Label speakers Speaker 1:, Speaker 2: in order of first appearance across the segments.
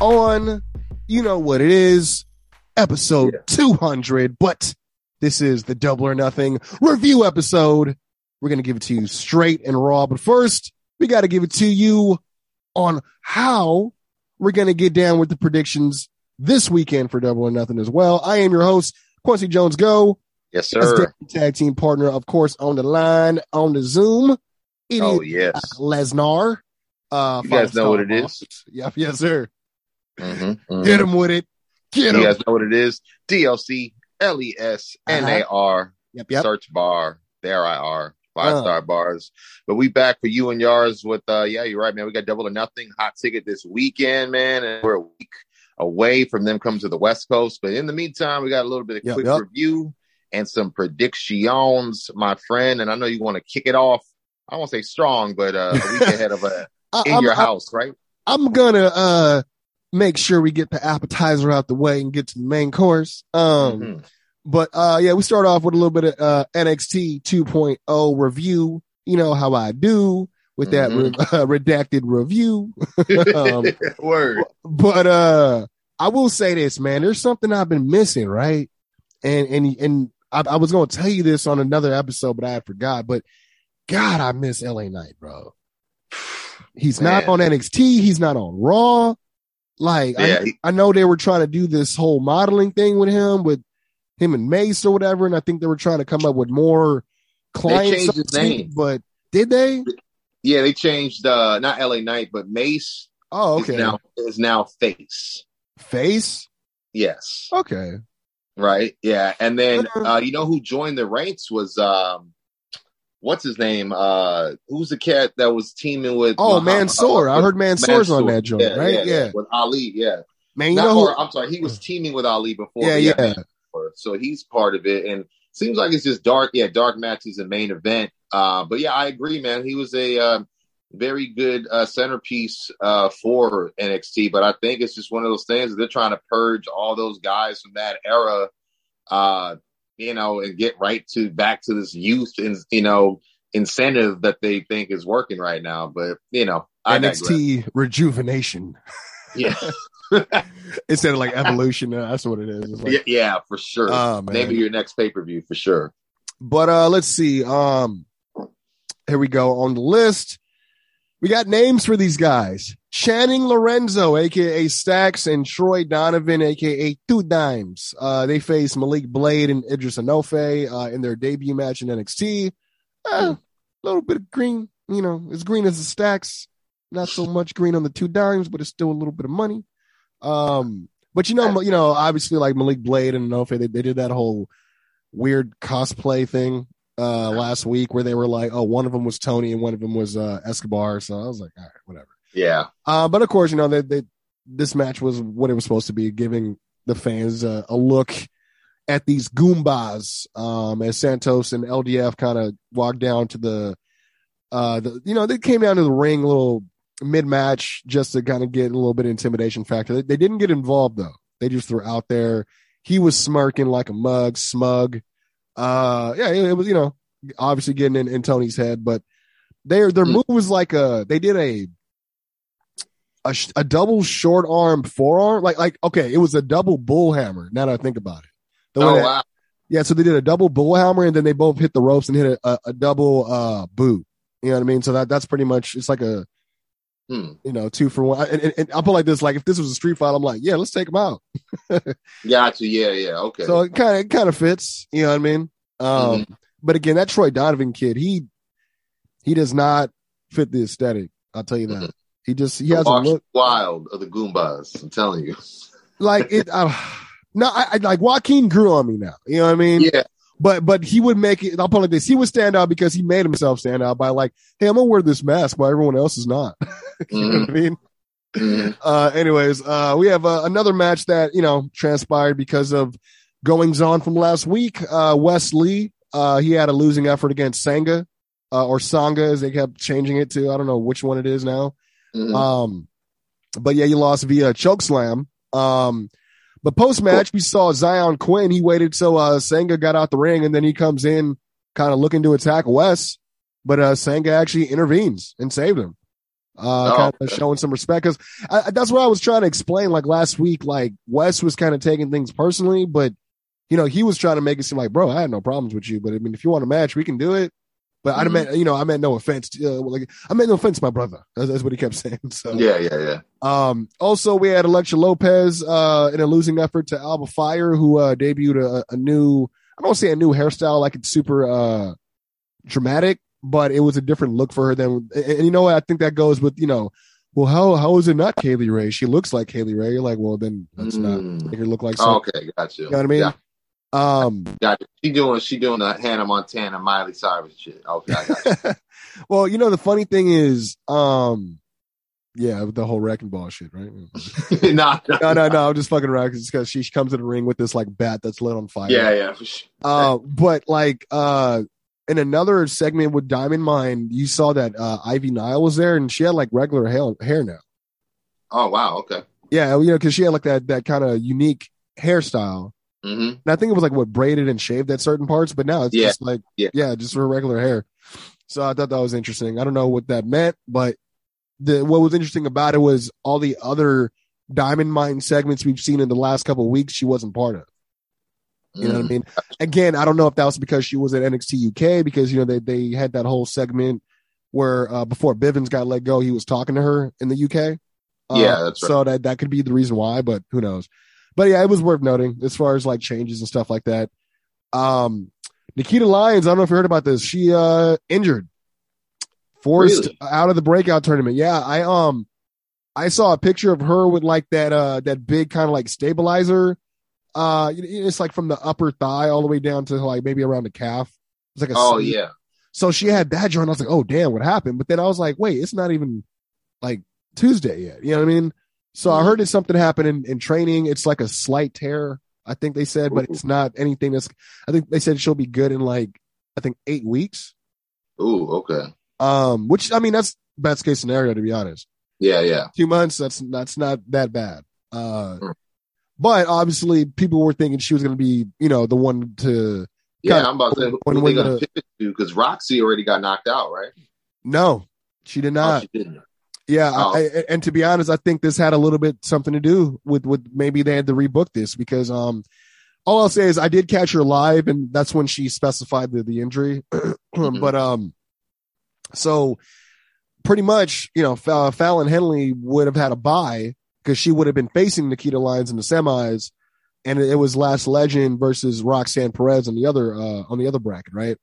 Speaker 1: on? You know what it is. Episode 200, but this is the double or nothing review episode. We're going to give it to you straight and raw, but first we got to give it to you on how we're going to get down with the predictions this weekend for double or nothing as well. I am your host, Quincy Jones Go.
Speaker 2: Yes, sir.
Speaker 1: tag team partner, of course, on the line, on the Zoom. It
Speaker 2: Oh,
Speaker 1: is
Speaker 2: yes.
Speaker 1: Lesnar. Uh,
Speaker 2: You guys know what it
Speaker 1: five-star
Speaker 2: is?
Speaker 1: Yep, yes, sir.
Speaker 2: Mm-hmm,
Speaker 1: Get him with it. Get
Speaker 2: You
Speaker 1: him.
Speaker 2: guys know what it is? DLC, L E S N A R,
Speaker 1: Yep, yep.
Speaker 2: search bar. There I are.
Speaker 1: Uh.
Speaker 2: Five star bars. But we back for you and yours with, uh, yeah, you're right, man. We got double or nothing hot ticket this weekend, man. And we're a week away from them coming to the West Coast. But in the meantime, we got a little bit of
Speaker 1: Yep,
Speaker 2: quick
Speaker 1: yep.
Speaker 2: review and some predictions, my friend. And I know you want to kick it off. I won't say strong, but uh, a week ahead of uh,
Speaker 1: I,
Speaker 2: in
Speaker 1: I'm,
Speaker 2: your
Speaker 1: I-
Speaker 2: house, right?
Speaker 1: I'm gonna uh make sure we get the appetizer out the way and get to the main course. Um,
Speaker 2: Mhm.
Speaker 1: but uh, yeah, we start off with a little bit of uh NXT 2.0 review. You know how I do with that
Speaker 2: Mhm.
Speaker 1: re- uh, redacted review. um,
Speaker 2: Word.
Speaker 1: but uh I will say this, man. There's something I've been missing, right? And and and I, I was going to tell you this on another episode, but I forgot. But God, I miss LA Knight, bro. He's not on NXT. He's not on Raw. Like
Speaker 2: Yeah,
Speaker 1: I, I know they were trying to do this whole modeling thing with him, with him and Mace or whatever, and I think they were trying to come up with more clients.
Speaker 2: changed his name.
Speaker 1: but did they?
Speaker 2: Yeah, they changed uh not LA Knight, but Mace
Speaker 1: Oh,
Speaker 2: is
Speaker 1: okay.
Speaker 2: now is now face.
Speaker 1: Face.
Speaker 2: Yes.
Speaker 1: Okay.
Speaker 2: Right? Yeah. And then
Speaker 1: Uh-huh.
Speaker 2: uh you know who joined the ranks was um what's his name? Uh who's the cat that was teaming with
Speaker 1: Oh,
Speaker 2: Muhammad-
Speaker 1: Mansoor. I
Speaker 2: uh,
Speaker 1: heard Mansoor's on that joint,
Speaker 2: Yeah,
Speaker 1: right?
Speaker 2: Yeah,
Speaker 1: Yeah.
Speaker 2: With Ali, yeah.
Speaker 1: Man, you
Speaker 2: Not-
Speaker 1: know who?
Speaker 2: or, I'm sorry, he was teaming with Ali before.
Speaker 1: Yeah, yeah.
Speaker 2: Mansoor. So he's part of it. And seems like it's just dark. Yeah, dark matches and main event. Uh, but yeah, I agree, man. He was a um, very good uh, centerpiece uh, for NXT. But I think it's just one of those things that they're trying to purge all those guys from that era, uh, you know, and get right to back to this youth and you know incentive that they think is working right now. But you know, I digress.
Speaker 1: NXT rejuvenation
Speaker 2: Yeah,
Speaker 1: instead of like evolution. uh, That's what it is. Like-
Speaker 2: yeah, yeah, for sure.
Speaker 1: Oh,
Speaker 2: of your next pay per view for sure.
Speaker 1: But uh let's see. Um here we go on the list. We got names for these guys. Channing Lorenzo, aka Stacks, and Troy Donovan, aka Two Dimes. Uh they face Malik Blade and Edris Enofe uh in their debut match in NXT. Uh, a little bit of green, you know, as green as the stacks. Not so much green on the two dimes, but it's still a little bit of money. Um, but you know, you know, obviously like Malik Blade and Enofe, they, they did that whole weird cosplay thing uh last week where they were like, oh, one of them was Tony and one of them was uh Escobar. So I was like, all right, whatever.
Speaker 2: Yeah,
Speaker 1: Uh, but of course, you know, they, they, this match was what it was supposed to be, giving the fans uh, a look at these Goombas, um, as Santos and LDF kind of walked down to the, uh, the, you know, they came down to the ring a little mid match just to kind of get a little bit of intimidation factor. They, they didn't get involved though. They just threw out there. He was smirking like a mug, smug. Uh, yeah, it, it was, you know, obviously getting in, in Tony's head, but their, their
Speaker 2: Mm.
Speaker 1: move was like a, they did a, a, sh- a double short arm forearm. Like, like, okay, it was a double bull hammer. Now that I think about it. The
Speaker 2: Oh
Speaker 1: that-
Speaker 2: wow.
Speaker 1: yeah, so they did a double bull hammer and then they both hit the ropes and hit a, a, a double uh boot. You know what I mean? So that that's pretty much it's like a
Speaker 2: Hmm.
Speaker 1: you know two for one. And, and, and I'll put like this: like if this was a street fight, I'm like, yeah, let's take him out.
Speaker 2: Gotcha. Yeah, yeah. Okay.
Speaker 1: So it kind of it kind of fits. You know what I mean? Um,
Speaker 2: Mm-hmm.
Speaker 1: but again, that Troy Donovan kid, he he does not fit the aesthetic. I'll tell you that.
Speaker 2: Mhm.
Speaker 1: He just he
Speaker 2: The
Speaker 1: has a look
Speaker 2: Wild of the Goombas. I'm telling you.
Speaker 1: like it. Uh, no, I, I like Joaquin grew on me now. You know what I mean?
Speaker 2: Yeah.
Speaker 1: But but he would make it. I'll put it like this: he would stand out because he made himself stand out by like, hey, I'm gonna wear this mask while everyone else is not. you know what I mean?
Speaker 2: Mhm.
Speaker 1: Uh, anyways, uh, we have uh, another match that you know transpired because of goings on from last week. Uh, Wes Lee, uh, he had a losing effort against Sanga, uh, or Sanga as they kept changing it to. I don't know which one it is now.
Speaker 2: Mhm.
Speaker 1: Um, but yeah, he lost via choke slam. Um, but post match, we saw Zion Quinn. He waited till uh, Sanga got out the ring, and then he comes in, kind of looking to attack Wes. But uh, Sanga actually intervenes and saved him, uh,
Speaker 2: Oh,
Speaker 1: kind of
Speaker 2: okay.
Speaker 1: showing some respect. Because that's what I was trying to explain. Like last week, like Wes was kind of taking things personally, but you know he was trying to make it seem like, bro, I had no problems with you, but I mean, if you want a match, we can do it. But I
Speaker 2: Mhm.
Speaker 1: meant, you know, I meant no offense. To, uh, like I meant no offense, to my brother. That's, that's what he kept saying. So
Speaker 2: Yeah, yeah, yeah.
Speaker 1: um, also, we had Elektra Lopez uh, in a losing effort to Alba Fyre, who uh, debuted a, a new, I don't say a new hairstyle, like it's super uh, dramatic, but it was a different look for her than, and, and you know what? I think that goes with, you know, well, how how is it not Kay Lee Ray? She looks like Kay Lee Ray. You're like, well, then that's not
Speaker 2: Mm.
Speaker 1: make her look like
Speaker 2: Oh,
Speaker 1: something.
Speaker 2: okay, got you.
Speaker 1: You know what I mean?
Speaker 2: Yeah,
Speaker 1: Um,
Speaker 2: got you. She doing she doing the Hannah Montana, Miley Cyrus shit. Okay, I got
Speaker 1: well, you know, the funny thing is, um, yeah, the whole wrecking ball shit, right?
Speaker 2: nah, nah.
Speaker 1: no, no, no. I'm just fucking around because she comes in the ring with this like bat that's lit on fire.
Speaker 2: Yeah, yeah. sure.
Speaker 1: Uh, but like uh, in another segment with Diamond Mine, you saw that uh, Ivy Nile was there, and she had like regular hair, hair now.
Speaker 2: Oh wow, okay.
Speaker 1: Yeah, you know, because she had like that that kind of unique hairstyle.
Speaker 2: Hmm
Speaker 1: And I think it was like what braided and shaved at certain parts, but now it's
Speaker 2: Yeah,
Speaker 1: just like
Speaker 2: yeah.
Speaker 1: yeah, just her regular hair. So I thought that was interesting. I don't know what that meant, but the what was interesting about it was all the other Diamond Mine segments we've seen in the last couple of weeks. She wasn't part of. You know what I mean? Again, I don't know if that was because she was at NXT UK because you know they they had that whole segment where uh, before Bivens got let go, he was talking to her in the UK. Uh,
Speaker 2: Yeah, that's right.
Speaker 1: So that that could be the reason why, but who knows? But yeah, it was worth noting as far as like changes and stuff like that. Um, Nikita Lyons, I don't know if you heard about this. She uh injured, forced
Speaker 2: Really?
Speaker 1: out of the breakout tournament. Yeah, I um I saw a picture of her with like that uh that big kind of like stabilizer. Uh, it's like from the upper thigh all the way down to like maybe around the calf. It's like a
Speaker 2: Oh
Speaker 1: sleeve.
Speaker 2: yeah.
Speaker 1: So she had that joint. I was like, oh damn, what happened? But then I was like, wait, it's not even like Tuesday yet. You know what I mean? So I
Speaker 2: Mhm.
Speaker 1: heard that something happened in, in training. It's like a slight tear, I think they said, but it's not anything that's. I think they said she'll be good in like I think eight weeks.
Speaker 2: Ooh, okay.
Speaker 1: Um, which I mean that's best case scenario to be honest.
Speaker 2: Yeah, yeah.
Speaker 1: Two months, that's that's not that bad. Uh,
Speaker 2: Hmm.
Speaker 1: but obviously people were thinking she was going to be, you know, the one to.
Speaker 2: Yeah, I'm about to say
Speaker 1: when-
Speaker 2: who
Speaker 1: when
Speaker 2: they gonna
Speaker 1: the-
Speaker 2: pivot to because Roxy already got knocked out, right?
Speaker 1: No, she did
Speaker 2: oh,
Speaker 1: not.
Speaker 2: she didn't.
Speaker 1: Yeah,
Speaker 2: Oh.
Speaker 1: I, and to be honest, I think this had a little bit something to do with with maybe they had to rebook this because um, all I'll say is I did catch her live, and that's when she specified the the injury.
Speaker 2: Mhm.
Speaker 1: But um, so pretty much, you know, Fa- Fallon Henley would have had a bye because she would have been facing Nikita Lyons in the semis, and it was Lash Legend versus Roxanne Perez on the other uh on the other bracket, right?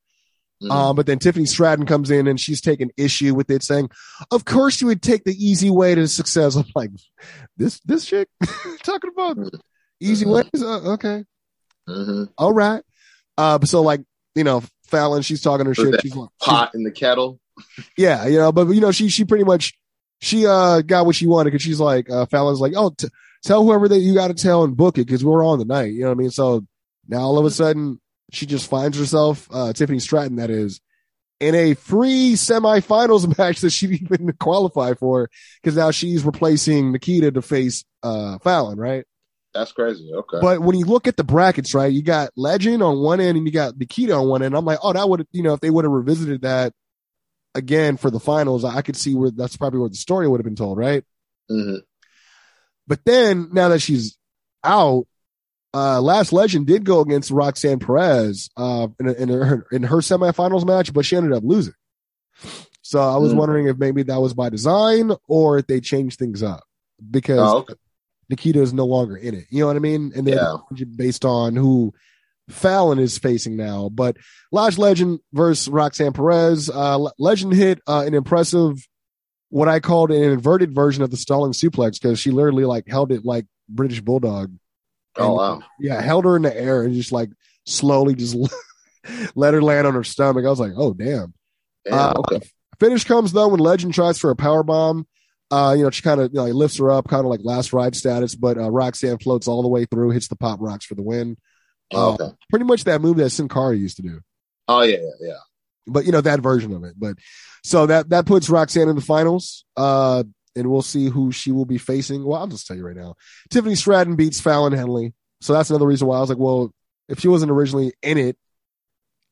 Speaker 2: Mhm.
Speaker 1: Um, but then Tiffany Stratton comes in and she's taking issue with it, saying, "Of course you would take the easy way to success." I'm like, "This this chick talking about easy
Speaker 2: Mhm.
Speaker 1: ways? Uh, okay,
Speaker 2: Mhm.
Speaker 1: all right." Uh, so like you know, Fallon, she's talking her shit. She's like,
Speaker 2: Pot in the kettle.
Speaker 1: yeah, you know, but you know, she she pretty much she uh got what she wanted because she's like uh, Fallon's like, "Oh, t- tell whoever that you got to tell and book it because we're on the night." You know what I mean? So now all of a sudden she just finds herself uh Tiffany Stratton that is in a free semifinals match that she didn't even qualify for because now she's replacing Nikita to face uh Fallon, right?
Speaker 2: That's crazy. Okay.
Speaker 1: But when you look at the brackets, right, you got Legend on one end and you got Nikita on one end. I'm like, oh, that would you know if they would have revisited that again for the finals, I could see where that's probably where the story would have been told, right?
Speaker 2: Mhm.
Speaker 1: But then now that she's out, uh, Lash Legend did go against Roxanne Perez uh, in, in her in her semifinals match, but she ended up losing. So I was
Speaker 2: Hmm.
Speaker 1: wondering if maybe that was by design or if they changed things up because
Speaker 2: Oh, okay.
Speaker 1: Nikita is no longer in it. You know what I mean? And then
Speaker 2: Yeah.
Speaker 1: based on who Fallon is facing now. But Lash Legend versus Roxanne Perez. Uh, Legend hit uh, an impressive, what I called an inverted version of the stalling suplex because she literally like held it like British Bulldog.
Speaker 2: Oh wow.
Speaker 1: Yeah, held her in the air and just like slowly just let her land on her stomach. I was like, oh damn.
Speaker 2: Damn,
Speaker 1: Uh,
Speaker 2: okay.
Speaker 1: Finish comes though when Legend tries for a power bomb. Uh, you know, she kind of you know, lifts her up, kind of like last ride status, but uh, Roxanne floats all the way through, hits the pop rocks for the win. Uh,
Speaker 2: okay.
Speaker 1: Pretty much that move that Sin Cara used to do
Speaker 2: Oh yeah, yeah, yeah.
Speaker 1: but you know that version of it. But so that that puts Roxanne in the finals, uh, and we'll see who she will be facing. Well, I'll just tell you right now, Tiffany Stratton beats Fallon Henley, so that's another reason why I was like, well, if she wasn't originally in it,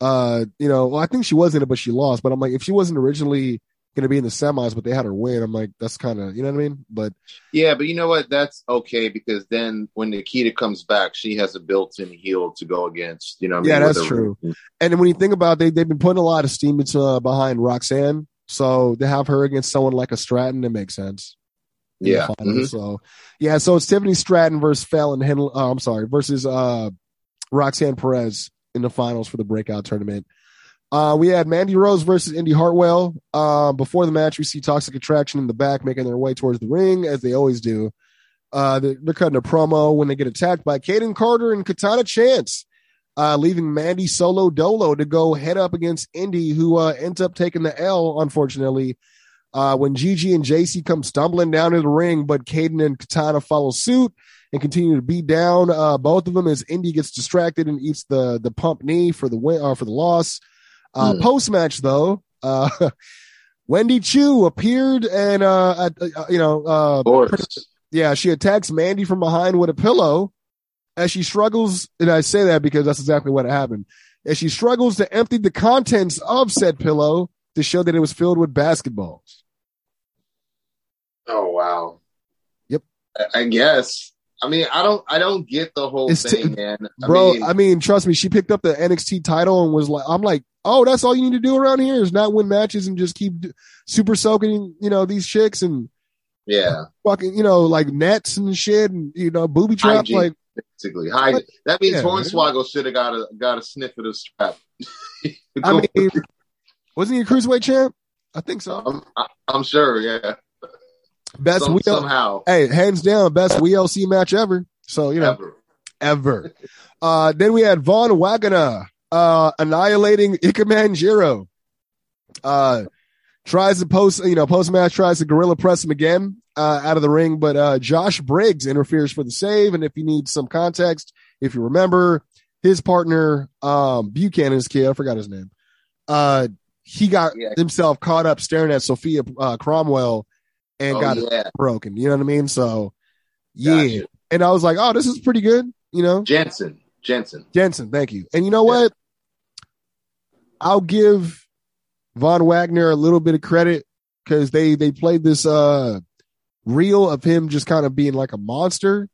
Speaker 1: uh, you know, well, I think she was in it, but she lost. But I'm like, if she wasn't originally going to be in the semis, but they had her win, I'm like, that's kind of, you know what I mean? But
Speaker 2: Yeah, but you know what? That's okay because then when Nikita comes back, she has a built-in heel to go against. You know, what I
Speaker 1: Yeah,
Speaker 2: mean,
Speaker 1: that's true. and when you think about, it, they they've been putting a lot of steam into uh, behind Roxanne, so to have her against someone like a Stratton, it makes sense.
Speaker 2: Yeah. Mhm.
Speaker 1: So yeah, so it's Tiffany Stratton versus Fallon Henley. Uh, I'm sorry, versus uh, Roxanne Perez in the finals for the breakout tournament. Uh, we had Mandy Rose versus Indi Hartwell. Uh, before the match, we see Toxic Attraction in the back making their way towards the ring as they always do. Uh, they're, they're cutting a promo when they get attacked by Kayden Carter and Katana Chance, uh, leaving Mandy solo dolo to go head up against Indi, who uh, ends up taking the L, unfortunately. Uh, when Gigi and Jacy come stumbling down to the ring, but Kayden and Katana follow suit and continue to beat down uh, both of them as Indi gets distracted and eats the the pump knee for the win uh, for the loss. Uh,
Speaker 2: Hmm.
Speaker 1: Post match though, uh, Wendy Choo appeared and uh, uh, you know uh, yeah, she attacks Mandy from behind with a pillow as she struggles. And I say that because that's exactly what happened. As she struggles to empty the contents of said pillow to show that it was filled with basketballs.
Speaker 2: Oh wow.
Speaker 1: Yep.
Speaker 2: I, guess. I mean, I don't. I don't get the whole
Speaker 1: It's t-
Speaker 2: thing, man. I
Speaker 1: Bro,
Speaker 2: mean,
Speaker 1: I mean, trust me, she picked up the NXT title and was like, I'm like, oh, that's all you need to do around here is not win matches and just keep super soaking, you know, these chicks and
Speaker 2: yeah.
Speaker 1: fucking, you know, like nets and shit and, you know, booby traps. Like,
Speaker 2: Basically, Hi, that means
Speaker 1: Yeah.
Speaker 2: Hornswoggle should have got a got a sniff of the strap.
Speaker 1: I mean, wasn't he a cruiserweight champ? I think so.
Speaker 2: I'm, I- I'm sure. Yeah.
Speaker 1: Best
Speaker 2: Some- somehow.
Speaker 1: hey, hands down, best WLC match ever. So, you know,
Speaker 2: Ever.
Speaker 1: ever. Uh, then we had Von Wagner, uh, annihilating Ikeman Jiro. Uh, tries to post, you know, post match tries to gorilla press him again, uh, out of the ring, but, uh, Josh Briggs interferes for the save. And if you need some context, if you remember his partner, um, Buchanan's kid, I forgot his name. Uh, he got
Speaker 2: Yeah.
Speaker 1: himself caught up staring at Sophia, uh, Cromwell and
Speaker 2: Oh,
Speaker 1: got
Speaker 2: yeah.
Speaker 1: broken. You know what I mean? So, yeah.
Speaker 2: Gotcha.
Speaker 1: And I was like, oh, this is pretty good. You know,
Speaker 2: Jensen. Jensen.
Speaker 1: Jensen, thank you. And you know
Speaker 2: Yeah.
Speaker 1: what? I'll give Von Wagner a little bit of credit because they they played this uh reel of him just kind of being like a monster.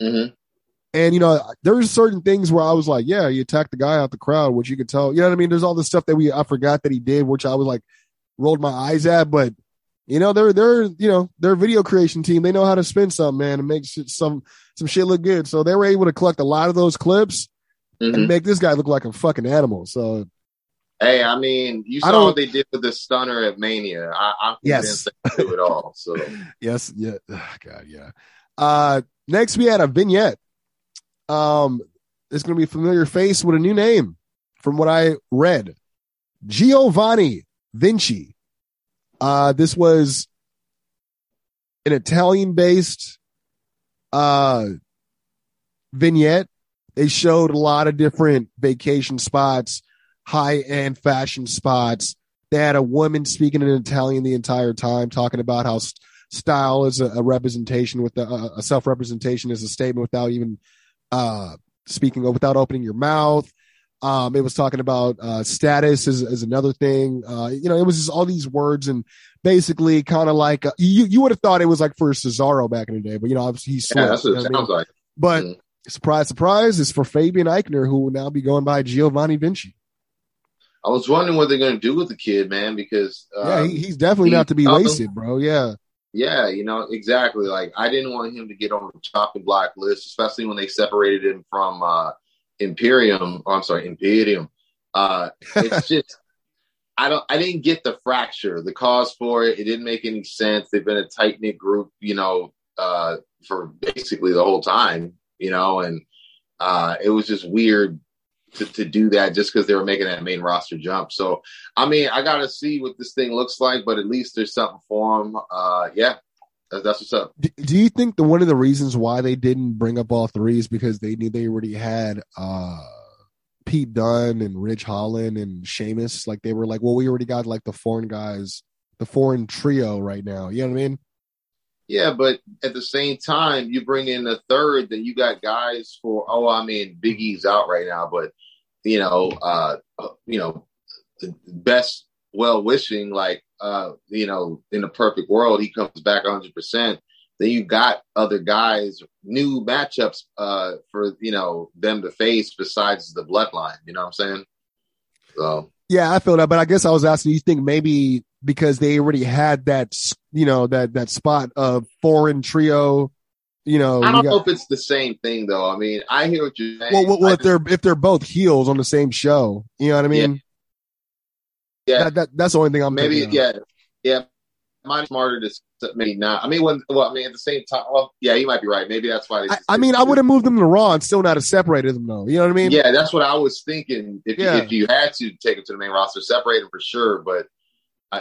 Speaker 2: Mm-hmm.
Speaker 1: And you know, there's certain things where I was like, yeah, he attacked the guy out the crowd, which you could tell. You know what I mean? There's all this stuff that we I forgot that he did, which I was like rolled my eyes at, but you know, they're they're you know, their video creation team, they know how to spin something, man, and make shit, some some shit look good. So they were able to collect a lot of those clips
Speaker 2: Mm-hmm.
Speaker 1: and make this guy look like a fucking animal. So
Speaker 2: Hey, I mean, you saw what they did with the stunner at Mania. I, I'm
Speaker 1: Yes.
Speaker 2: convinced they can do it all. So
Speaker 1: yes, yeah, God, yeah. Uh, next we had a vignette. Um, it's going to be a familiar face with a new name, from what I read. Giovanni Vinci. Uh, this was an Italian-based uh vignette. They showed a lot of different vacation spots, high-end fashion spots. They had a woman speaking in Italian the entire time, talking about how st- style is a, a representation with the, uh, a self-representation is a statement without even uh, speaking or without opening your mouth. Um, it was talking about uh, status is, is another thing. Uh, you know, it was just all these words and basically kind of like uh, you you would have thought it was like for Cesaro back in the day, but you know, obviously he's
Speaker 2: yeah, that's what it
Speaker 1: what I mean?
Speaker 2: like.
Speaker 1: But
Speaker 2: Mhm.
Speaker 1: surprise, surprise, it's for Fabian Aichner, who will now be going by Giovanni Vinci.
Speaker 2: I was wondering what they're going to do with the kid, man, because um,
Speaker 1: yeah, he, he's definitely
Speaker 2: he-
Speaker 1: not to be
Speaker 2: um,
Speaker 1: wasted, bro. Yeah.
Speaker 2: Yeah, you know, exactly. Like I didn't want him to get on the chopping block list, especially when they separated him from uh Imperium. Oh, I'm sorry, Imperium. Uh it's just I don't I didn't get the fracture, the cause for it. It didn't make any sense. They've been a tight knit group, you know, uh for basically the whole time, you know, and uh it was just weird to, to do that just because they were making that main roster jump. So I mean, I gotta see what this thing looks like, but at least there's something for them. Uh, yeah, That's, that's what's up.
Speaker 1: Do, do you think the one of the reasons why they didn't bring up all three is because they knew they already had uh Pete Dunne and Ridge Holland and Sheamus? Like they were like, well, we already got like the foreign guys, the foreign trio right now. You know what I mean?
Speaker 2: Yeah, but at the same time, you bring in a third, then you got guys for. Oh, I mean, Big E's out right now, but you know, uh, you know, best well wishing, like uh, you know, in a perfect world, he comes back 100. percent Then you got other guys, new matchups uh, for you know them to face besides the bloodline. You know what I'm saying? So
Speaker 1: Yeah, I feel that, but I guess I was asking. You think maybe because they already had that, you know, that that spot of foreign trio, you know,
Speaker 2: I don't
Speaker 1: got-
Speaker 2: know if it's the same thing though. I mean, I hear what you're saying.
Speaker 1: well, well, well if they're if they're both heels on the same show, you know what I mean?
Speaker 2: Yeah.
Speaker 1: That, that that's the only thing I'm
Speaker 2: maybe
Speaker 1: thinking of.
Speaker 2: yeah yeah might smarter to maybe not i mean when well i mean at the same time well yeah you might be right maybe that's why they
Speaker 1: I, I mean, I would have moved them to Raw and still not have separated them though. You know what I mean?
Speaker 2: yeah that's what i was thinking if,
Speaker 1: Yeah.
Speaker 2: you, if you had to take them to the main roster separate them for sure but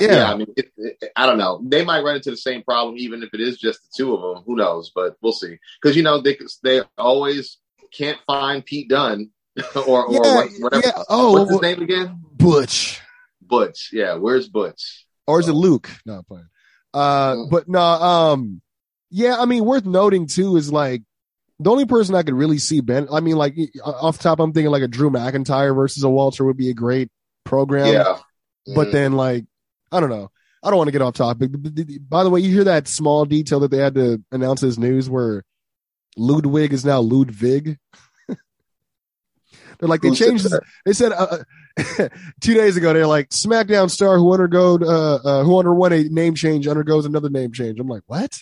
Speaker 1: Yeah.
Speaker 2: yeah. i mean it, it, i don't know they might run into the same problem even if it is just the two of them who knows but we'll see because you know they they always can't find pete dunne or, or
Speaker 1: Yeah,
Speaker 2: what, whatever
Speaker 1: yeah. Oh,
Speaker 2: what's his name again
Speaker 1: Butch.
Speaker 2: butch yeah where's butch
Speaker 1: or is it Luke? No, playing. Uh,
Speaker 2: Mm.
Speaker 1: but no, um, yeah, I mean, worth noting too is like the only person I could really see Ben. I mean, like off the top, I'm thinking like a Drew McIntyre versus a Walter would be a great program.
Speaker 2: yeah
Speaker 1: But
Speaker 2: Mhm.
Speaker 1: then, like, I don't know. I don't want to get off topic. By the way, you hear that small detail that they had to announce as news where Ludwig is now Ludwig. They're like they changed. They said uh, two days ago they're like SmackDown star who undergo uh, uh, who underwent a name change undergoes another name change. I'm like what?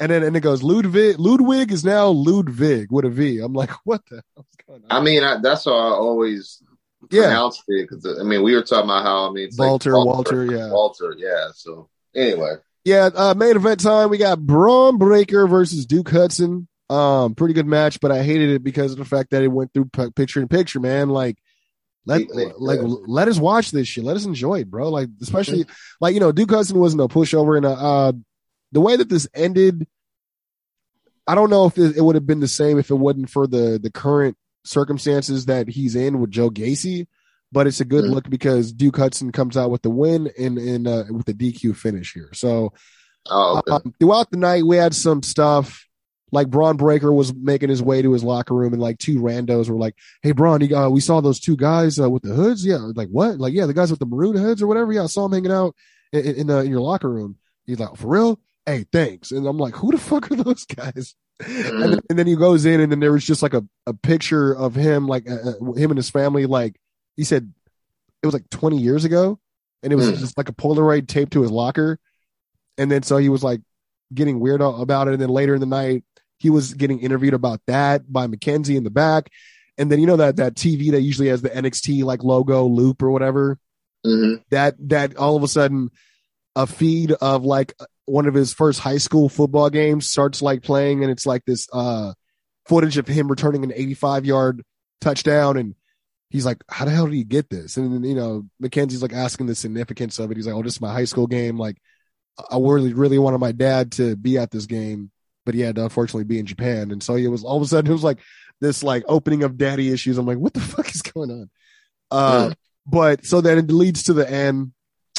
Speaker 1: And then and it goes Ludwig. Ludwig is now Ludwig with a V. I'm like what the hell's going on?
Speaker 2: I mean, I, that's how I always
Speaker 1: yeah,
Speaker 2: pronounced it. Because I mean, we were talking about how I mean, it's
Speaker 1: Walter,
Speaker 2: like
Speaker 1: Walter, yeah.
Speaker 2: Walter, yeah. So anyway,
Speaker 1: Yeah, uh, main event time. We got Bron Breakker versus Duke Hudson. Um, pretty good match, but I hated it because of the fact that it went through picture in picture. Man, like let
Speaker 2: Yeah,
Speaker 1: like let us watch this shit. Let us enjoy it, bro. Like especially like you know Duke Hudson wasn't a pushover, and uh, uh the way that this ended, I don't know if it, it would have been the same if it wasn't for the the current circumstances that he's in with Joe Gacy. But it's a good
Speaker 2: Mhm.
Speaker 1: look because Duke Hudson comes out with the win and and uh, with the DQ finish here. So
Speaker 2: oh, okay.
Speaker 1: um, throughout the night, we had some stuff like Bron Breakker was making his way to his locker room, and like two randos were like, "Hey, Bron, you, uh, we saw those two guys uh, with the hoods. Yeah, like what? Like yeah, the guys with the maroon hoods or whatever. Yeah, I saw them hanging out in, in, in, uh, in your locker room." He's like, "For real? Hey, thanks." And I'm like, "Who the fuck are those guys?" And, then, and then he goes in, and then there was just like a, a picture of him, like uh, uh, him and his family. Like he said, it was like 20 years ago, and it was
Speaker 2: Mm.
Speaker 1: just like a Polaroid taped to his locker. And then so he was like getting weird about it. And then later in the night, he was getting interviewed about that by Mackenzie in the back. And then you know that that TV that usually has the NXT like logo loop or whatever.
Speaker 2: Mhm.
Speaker 1: That that all of a sudden a feed of like one of his first high school football games starts like playing, and it's like this uh footage of him returning an 85 yard touchdown and he's like, how the hell did he get this? And then, you know, Mackenzie's like asking the significance of it. He's like, oh, this is my high school game. Like, I really, really wanted my dad to be at this game, but he had to unfortunately be in Japan. And so it was all of a sudden, it was like this like opening of daddy issues. I'm like, what the fuck is going on? Uh, but so then it leads to the end,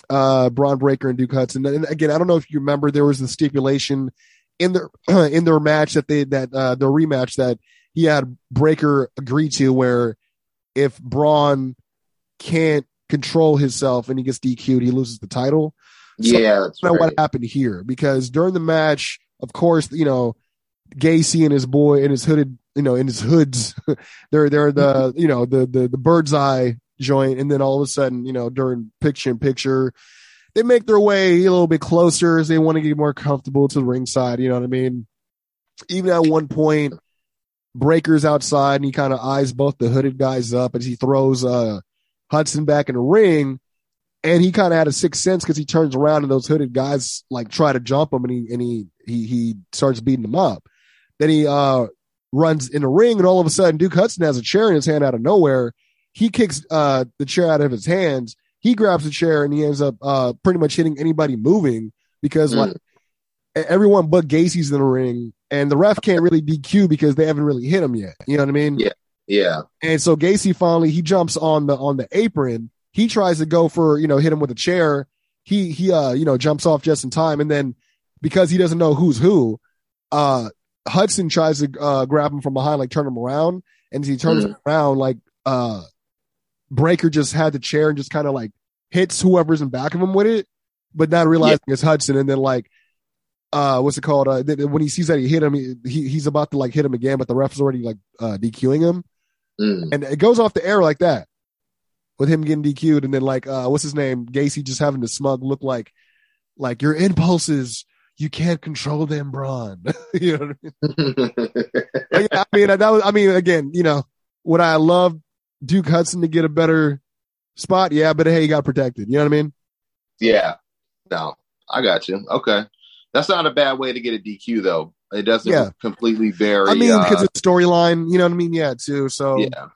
Speaker 1: uh, Bron Breakker and Duke Hudson. And again, I don't know if you remember, there was the stipulation in their, in their match that they, that, uh, the rematch that he had Breakker agree to where if Bron can't control himself and he gets DQ'd, he loses the title. So-
Speaker 2: yeah, that's
Speaker 1: I don't know
Speaker 2: right.
Speaker 1: what happened here because during the match, of course, you know, Gacy and his boy and his hooded, you know, in his hoods, they're they're the you know the the the bird's eye joint, and then all of a sudden, you know, during picture in picture, they make their way a little bit closer as they want to get more comfortable to the ringside. You know what I mean? Even at one point, Breakker's outside and he kind of eyes both the hooded guys up as he throws uh Hudson back in the ring and he kind of had a sixth sense because he turns around and those hooded guys like try to jump him and he and he he he starts beating them up. Then he uh runs in the ring and all of a sudden Duke Hudson has a chair in his hand out of nowhere. He kicks uh the chair out of his hands. He grabs the chair and he ends up uh pretty much hitting anybody moving because
Speaker 2: Mm.
Speaker 1: like everyone but Gacy's in the ring, and the ref can't really DQ because they haven't really hit him yet. You know what I mean?
Speaker 2: Yeah. Yeah.
Speaker 1: And so Gacy finally he jumps on the on the apron. He tries to go for you know hit him with a chair. He he uh you know jumps off just in time, and then because he doesn't know who's who, uh Hudson tries to uh grab him from behind, like turn him around, and as he turns him around, like uh Breakker just had the chair and just kind of like hits whoever's in back of him with it, but not realizing it's Hudson, and then like. Uh, what's it called? Uh, th- when he sees that he hit him, he, he he's about to like hit him again, but the ref's already like uh DQing him
Speaker 2: Mm.
Speaker 1: and it goes off the air like that with him getting DQ'd and then like uh what's his name Gacy just having the smug look like like your impulses you can't control them Bron you know what I mean yeah, I mean that was I mean again you know would I love Duke Hudson to get a better spot yeah but hey he got protected you know what I mean
Speaker 2: yeah. No, I got you. Okay. That's not a bad way to get a DQ though. It doesn't
Speaker 1: Yeah.
Speaker 2: completely vary.
Speaker 1: I mean
Speaker 2: uh,
Speaker 1: because it's storyline you know what I mean yeah too so
Speaker 2: yeah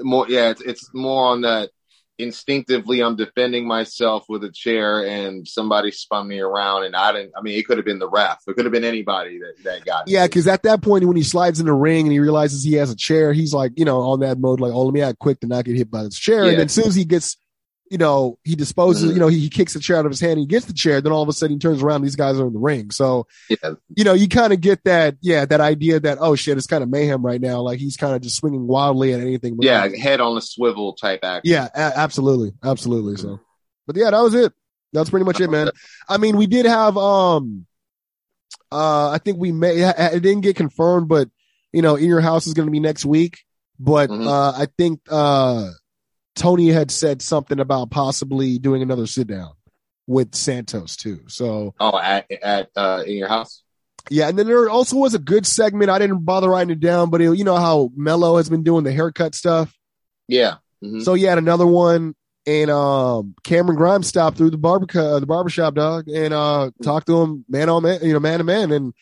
Speaker 2: more yeah it's, it's more on that instinctively i'm defending myself with a chair and somebody spun me around and i didn't i mean it could have been the ref it could have been anybody that that got.
Speaker 1: Yeah, because at that point, when he slides in the ring and he realizes he has a chair, he's like, you know, on that mode, like, oh, let me act quick to not get hit by this chair.
Speaker 2: Yeah.
Speaker 1: And then as soon as he gets, you know, he disposes, you know, he, he kicks the chair out of his hand, he gets the chair, then all of a sudden he turns around, these guys are in the ring. So,
Speaker 2: yeah
Speaker 1: you know, you kind of get that, yeah, that idea that, oh shit, it's kind of mayhem right now. Like he's kind of just swinging wildly at anything.
Speaker 2: yeah head on a swivel type act.
Speaker 1: yeah, a- absolutely, absolutely. So, but yeah, that was it. That's pretty much it, man. I mean, we did have, um, uh, I think we may, it didn't get confirmed, but you know, in your house is going to be next week. But,
Speaker 2: Mhm.
Speaker 1: uh, I think, uh, Tony had said something about possibly doing another sit down with Santos too. So
Speaker 2: oh at at uh in your house
Speaker 1: yeah. And then there also was a good segment. I didn't bother writing it down, but it, you know how Melo has been doing the haircut stuff.
Speaker 2: yeah Mhm.
Speaker 1: So he had another one, and um, Cameron Grimes stopped through the barber the barbershop dog and uh talked to him man on man, you know, man to man, and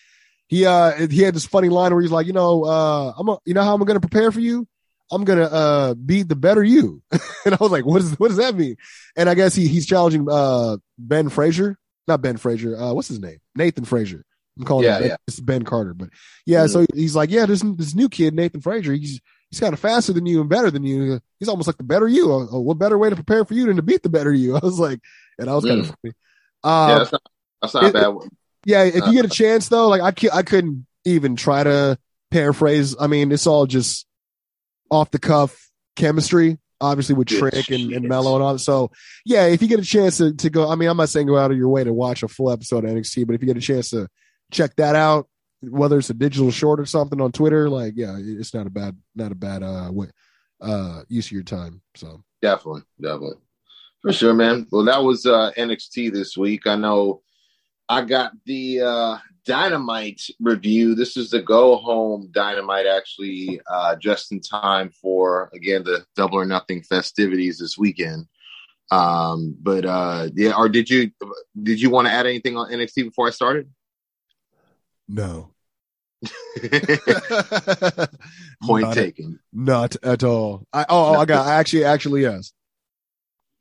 Speaker 1: he uh he had this funny line where he's like, you know, uh, I'm a, you know how I'm gonna prepare for you. I'm gonna uh beat the better you, and I was like, what is what does that mean? And I guess he he's challenging uh Ben Frazier, not Ben Frazier, uh, what's his name? Nathan Frazier. I'm calling
Speaker 2: Yeah,
Speaker 1: him ben,
Speaker 2: yeah.
Speaker 1: it's Ben Carter, but yeah. So he's like, yeah, this this new kid Nathan Frazier, he's he's kind of faster than you and better than you. He's almost like the better you. Oh, oh, what better way to prepare for you than to beat the better you? I was like, and I was kind of funny.
Speaker 2: yeah
Speaker 1: Uh,
Speaker 2: that's not, that's not
Speaker 1: it-
Speaker 2: bad one.
Speaker 1: yeah, if you get a chance though, like I I couldn't even try to paraphrase. I mean, it's all just off the cuff chemistry, obviously with
Speaker 2: Good
Speaker 1: Trick and, and. Melo and all. So yeah, if you get a chance to, to go, I mean, I'm not saying go out of your way to watch a full episode of NXT, but if you get a chance to check that out, whether it's a digital short or something on Twitter, like yeah, it's not a bad not a bad uh way, uh use of your time. So
Speaker 2: Definitely, definitely. For sure, man. Well, that was uh NXT this week. I know I got the uh Dynamite review. This is the go home Dynamite actually uh just in time for again the double or nothing festivities this weekend. Um but uh yeah, or did you did you want to add anything on NXT before I started?
Speaker 1: no.
Speaker 2: Point
Speaker 1: Not-
Speaker 2: taken.
Speaker 1: Not at all. I oh, oh I got I actually actually yes.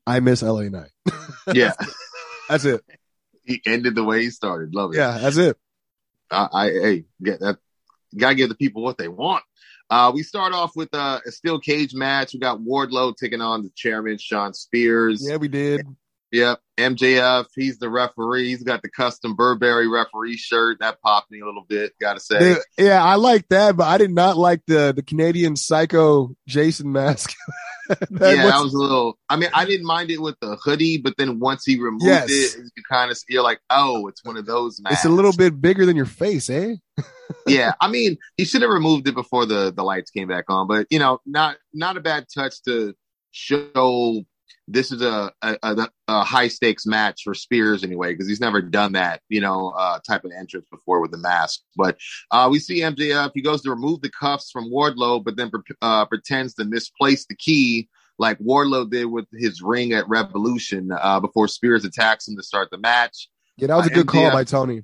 Speaker 1: I miss LA Knight.
Speaker 2: Yeah.
Speaker 1: That's it.
Speaker 2: he ended the way he started. Love it.
Speaker 1: Yeah, that's it.
Speaker 2: I, I hey, get that. Gotta give the people what they want. Uh, we start off with uh, a steel cage match. We got Wardlow taking on the chairman, Shawn Spears.
Speaker 1: Yeah, we did.
Speaker 2: Yep. MJF, he's the referee. He's got the custom Burberry referee shirt. That popped me a little bit, gotta say.
Speaker 1: Yeah, I like that, but I did not like the the Canadian psycho Jason mask.
Speaker 2: Yeah, that was a little. I mean, I didn't mind it with the hoodie, but then once he removed
Speaker 1: Yes.
Speaker 2: it, you kind of you're like, oh, it's one of those masks.
Speaker 1: it's a little bit bigger than your face, eh?
Speaker 2: yeah, I mean, he should have removed it before the the lights came back on, but you know, not not a bad touch to show this is a a, a, a high stakes match for Spears anyway, because he's never done that, you know, uh, type of entrance before with the mask. But uh, we see MJF, he goes to remove the cuffs from Wardlow, but then uh, pretends to misplace the key. Like Wardlow did with his ring at Revolution uh, before Spears attacks him to start the match.
Speaker 1: Yeah, that was a
Speaker 2: Uh,
Speaker 1: good call by Tony.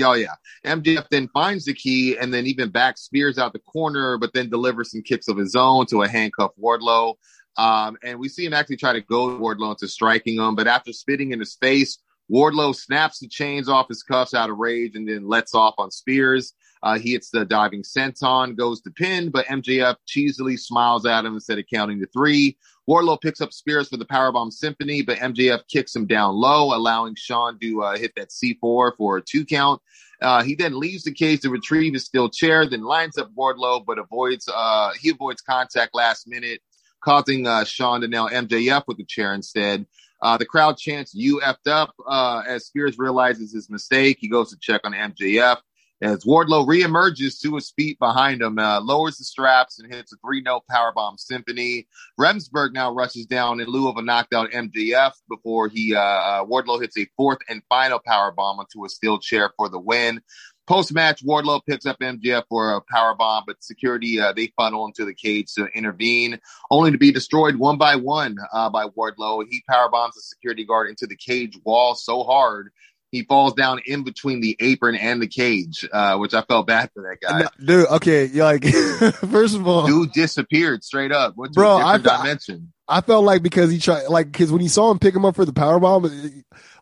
Speaker 2: Oh yeah. MJF then finds the key and then even back Spears out the corner, but then delivers some kicks of his own to a handcuff Wardlow. Um, and we see him actually try to go to Wardlow into striking him, but after spitting in his face, Wardlow snaps the chains off his cuffs out of rage and then lets off on Spears. Uh, he hits the diving senton, goes to pin, but MJF cheesily smiles at him instead of counting to three. Wardlow picks up Spears for the Powerbomb Symphony, but MJF kicks him down low, allowing Shawn to uh, hit that C4 for a two count. Uh, he then leaves the cage to retrieve his steel chair, then lines up Wardlow, but avoids uh, he avoids contact last minute, causing uh, Shawn to nail MJF with the chair instead. Uh, the crowd chants "You effed up" uh, as Spears realizes his mistake. He goes to check on MJF as Wardlow reemerges to his feet behind him, uh, lowers the straps and hits a three-note powerbomb symphony. Remsburg now rushes down in lieu of a knockdown MJF before he uh, uh, Wardlow hits a fourth and final powerbomb onto a steel chair for the win. Post match, Wardlow picks up MJF for a power bomb, but security uh, they funnel into the cage to intervene, only to be destroyed one by one uh, by Wardlow. He power bombs the security guard into the cage wall so hard he falls down in between the apron and the cage, uh, which I felt bad for that guy.
Speaker 1: Dude, okay, you're like first of all,
Speaker 2: Dude disappeared straight up.
Speaker 1: Bro, I
Speaker 2: dimension?
Speaker 1: I felt like because he tried, like, because when he saw him pick him up for the power bomb,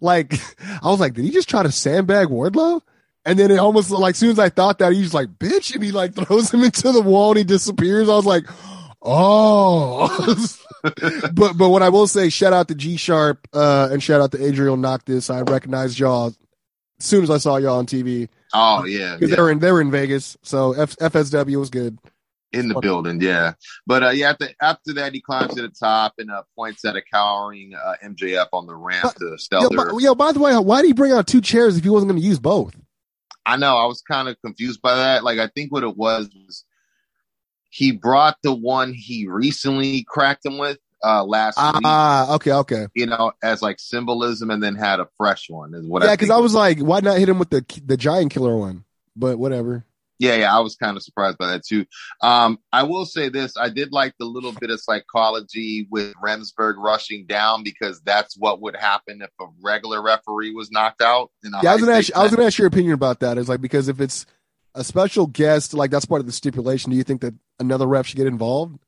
Speaker 1: like, I was like, did he just try to sandbag Wardlow? And then it almost like, as soon as I thought that, he's like, bitch, and he like throws him into the wall and he disappears. I was like, oh. but but what I will say, shout out to G Sharp uh, and shout out to Adriel Noctis. I recognized y'all as soon as I saw y'all on TV
Speaker 2: Oh yeah, yeah.
Speaker 1: they were in they were in Vegas, so F- FSW was good.
Speaker 2: in the building, yeah. But uh, yeah, after, after that, he climbs to the top and uh, points at a cowering uh, MJF on the ramp to
Speaker 1: Yo,
Speaker 2: Stelter.
Speaker 1: by, yo, by the way, why did he bring out two chairs if he wasn't going to use both?
Speaker 2: I know. I was kind of confused by that. Like, I think what it was was he brought the one he recently cracked him with uh last week,
Speaker 1: Ah, okay, okay.
Speaker 2: you know, as like symbolism, and then had a fresh one. Is what
Speaker 1: yeah, because
Speaker 2: think.
Speaker 1: I was like, why not hit him with the the giant killer one? But whatever.
Speaker 2: Yeah, yeah, I was kind of surprised by that too. Um, I will say this: I did like the little bit of psychology with Remsburg rushing down because that's what would happen if a regular referee was knocked out.
Speaker 1: Yeah, I was gonna ask. I was gonna ask your opinion about that. Is like because if it's a special guest, like that's part of the stipulation. Do you think that another ref should get involved?